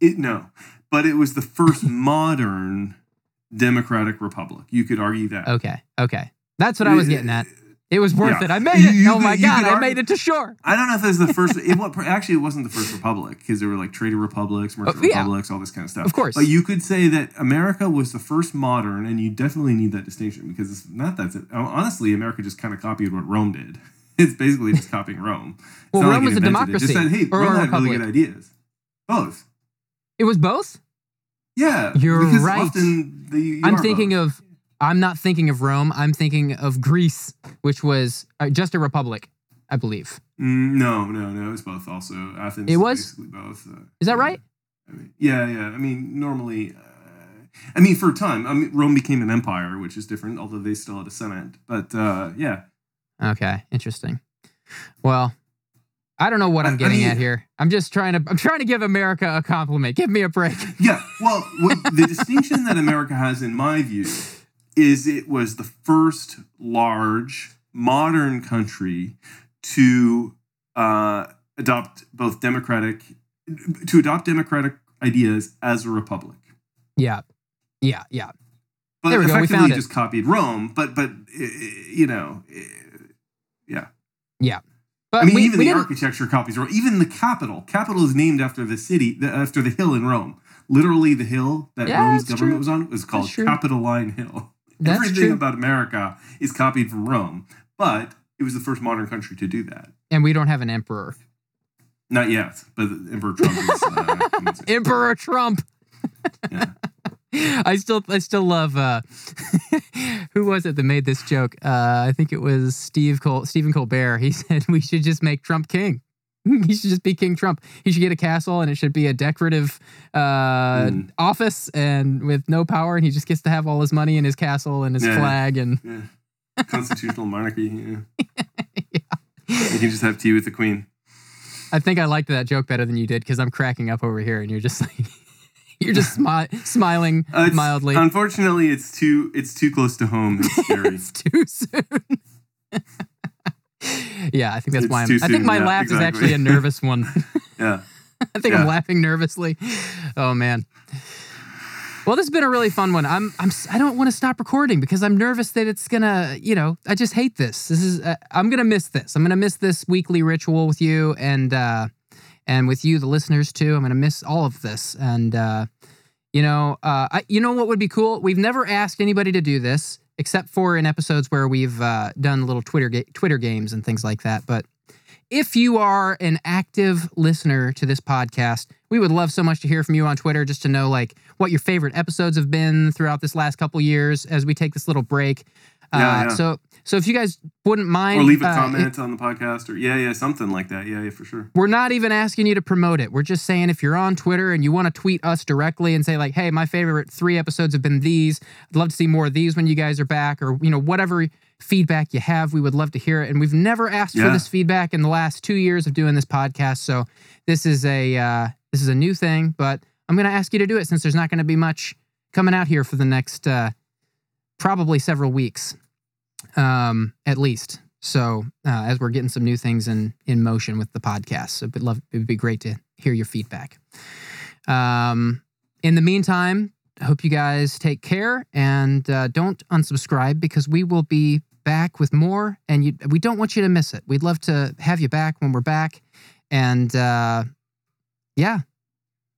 it no, but it was the first <laughs> modern democratic republic. You could argue that. Okay, okay, that's what I was getting at. It was worth Yeah. it. I made it. you oh my god, could I made it to shore. I don't know if it was the <laughs> first. It actually it wasn't the first republic because there were like trader republics, oh, merchant Oh, yeah. republics, all this kind of stuff. Of course. But you could say that America was the first modern, and you definitely need that distinction because it's not that. Honestly, America just kind of copied what Rome did. <laughs> It's basically just copying Rome. Well, Rome it was a invented it. Just democracy, said, hey, Rome had really republic. good ideas. Both. It was both. Yeah, You're right. The, I'm thinking of. I'm not thinking of Rome. I'm thinking of Greece, which was uh, just a republic, I believe. Mm, no, no, no. It was both. Also, Athens. It was? basically both. Uh, Is that right? I mean, yeah, yeah. I mean, normally, uh, I mean, for a time, I mean, Rome became an empire, which is different, although they still had a senate. But uh, yeah, Okay, interesting. Well, I don't know what I- I'm I getting mean- at here. I'm just trying to. I'm trying to give America a compliment. Give me a break. <laughs> yeah. Well, the distinction that America has, in my view, is it was the first large modern country to uh, adopt both democratic to adopt democratic ideas as a republic. Yeah, yeah, yeah. But There we go, we effectively found it. just copied Rome. But but uh, you know, yeah. yeah. But I mean, we, even we the architecture copies Rome. Even the capital. Capital is named after the city, the, after the hill in Rome. Literally, the hill that Yeah, Rome's government true. was on was called Capitoline Hill. That's Everything true. about America is copied from Rome, but it was the first modern country to do that. and we don't have an emperor. Not yet, but Emperor Trump is. Uh. <laughs> Emperor Trump. Yeah. I still I still love uh <laughs> who was it that made this joke? Uh I think it was Steve Col- Stephen Colbert. He <laughs> said we should just make Trump king. <laughs> he should just be King Trump. He should get a castle and it should be a decorative uh Mm. office and with no power and he just gets to have all his money and his castle and his Yeah. flag and yeah. Constitutional monarchy. Yeah. You can just have tea with the queen. I think I liked that joke better than you did because I'm cracking up over here and you're just like <laughs> you're just smi- smiling Uh, mildly. Unfortunately, it's too it's too close to home. It's <laughs> scary. it's too soon. <laughs> yeah, I think that's It's why I'm. I think my yeah, laugh is actually a nervous one. yeah. I think Yeah. I'm laughing nervously. Oh man. Well, this has been a really fun one. I'm. I'm. I don't want to stop recording because I'm nervous that it's gonna. You know, I just hate this. This is. Uh, I'm gonna miss this. I'm gonna miss this weekly ritual with you and uh, and with you, the listeners too. I'm gonna miss all of this. And uh, you know, uh, I, you know what would be cool? We've never asked anybody to do this except for in episodes where we've uh, done little Twitter ga- Twitter games and things like that. But if you are an active listener to this podcast, we would love so much to hear from you on Twitter just to know like what your favorite episodes have been throughout this last couple years as we take this little break. Yeah, uh, yeah. So so if you guys wouldn't mind Or leave a uh, comment on the podcast, or yeah, yeah, something like that. Yeah, yeah, for sure. we're not even asking you to promote it. We're just saying if you're on Twitter and you want to tweet us directly and say like, "Hey, my favorite 3 episodes have been these. I'd love to see more of these when you guys are back," or you know, whatever feedback you have, we would love to hear it. And we've never asked for this feedback in the last 2 years of doing this podcast. So, this is a uh this is a new thing, but I'm going to ask you to do it since there's not going to be much coming out here for the next uh probably several weeks. Um at least. So, uh, as we're getting some new things in in motion with the podcast, so it'd love it would be great to hear your feedback. Um, in the meantime, I hope you guys take care and uh, don't unsubscribe because we will be back with more, and you, we don't want you to miss it. We'd love to have you back when we're back, and uh, yeah,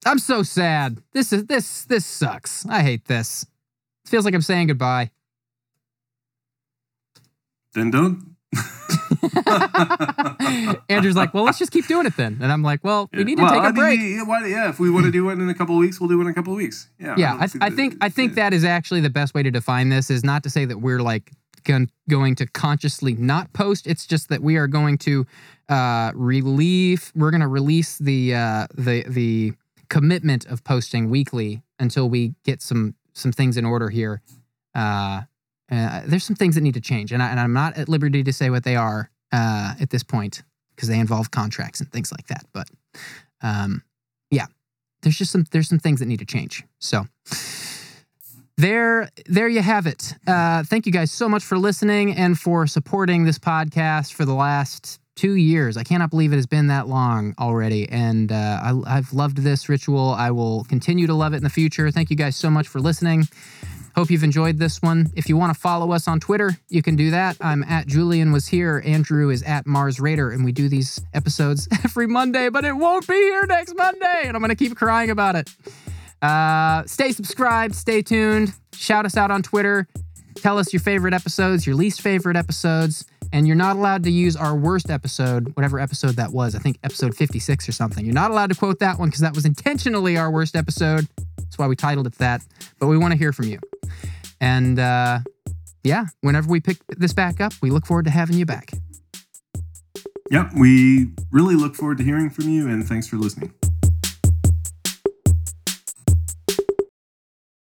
I'm so sad. This is this this sucks. I hate this. It feels like I'm saying goodbye. Then don't. <laughs> Andrew's like, well, let's just keep doing it then, and I'm like, well, we need to Well, take I a mean, break. yeah, if we want to do it in a couple of weeks, we'll do it in a couple of weeks. Yeah. yeah I, I think i think yeah. that is actually the best way to define this is not to say that we're like going to consciously not post it's just that we are going to uh relieve we're going to release the uh the the commitment of posting weekly until we get some some things in order here uh, uh there's some things that need to change and, I, i'm not at liberty to say what they are uh at this point because they involve contracts and things like that but um yeah there's just some there's some things that need to change. So there there you have it. Uh, thank you guys so much for listening and for supporting this podcast for the last two years. I cannot believe it has been that long already, and uh, I, I've loved this ritual. I will continue to love it in the future. Thank you guys so much for listening. Hope you've enjoyed this one. If you want to follow us on Twitter, you can do that. I'm at Julian was here. Andrew is at Mars Raider, and we do these episodes <laughs> every Monday, but it won't be here next Monday, and I'm gonna keep crying about it. Uh, stay subscribed, stay tuned. Shout us out on Twitter. Tell us your favorite episodes, your least favorite episodes, and you're not allowed to use our worst episode, whatever episode that was. I think episode 56 or something. You're not allowed to quote that one because that was intentionally our worst episode. That's why we titled it that. But we want to hear from you. And uh, yeah, whenever we pick this back up, we look forward to having you back. Yep. We really look forward to hearing from you, and thanks for listening.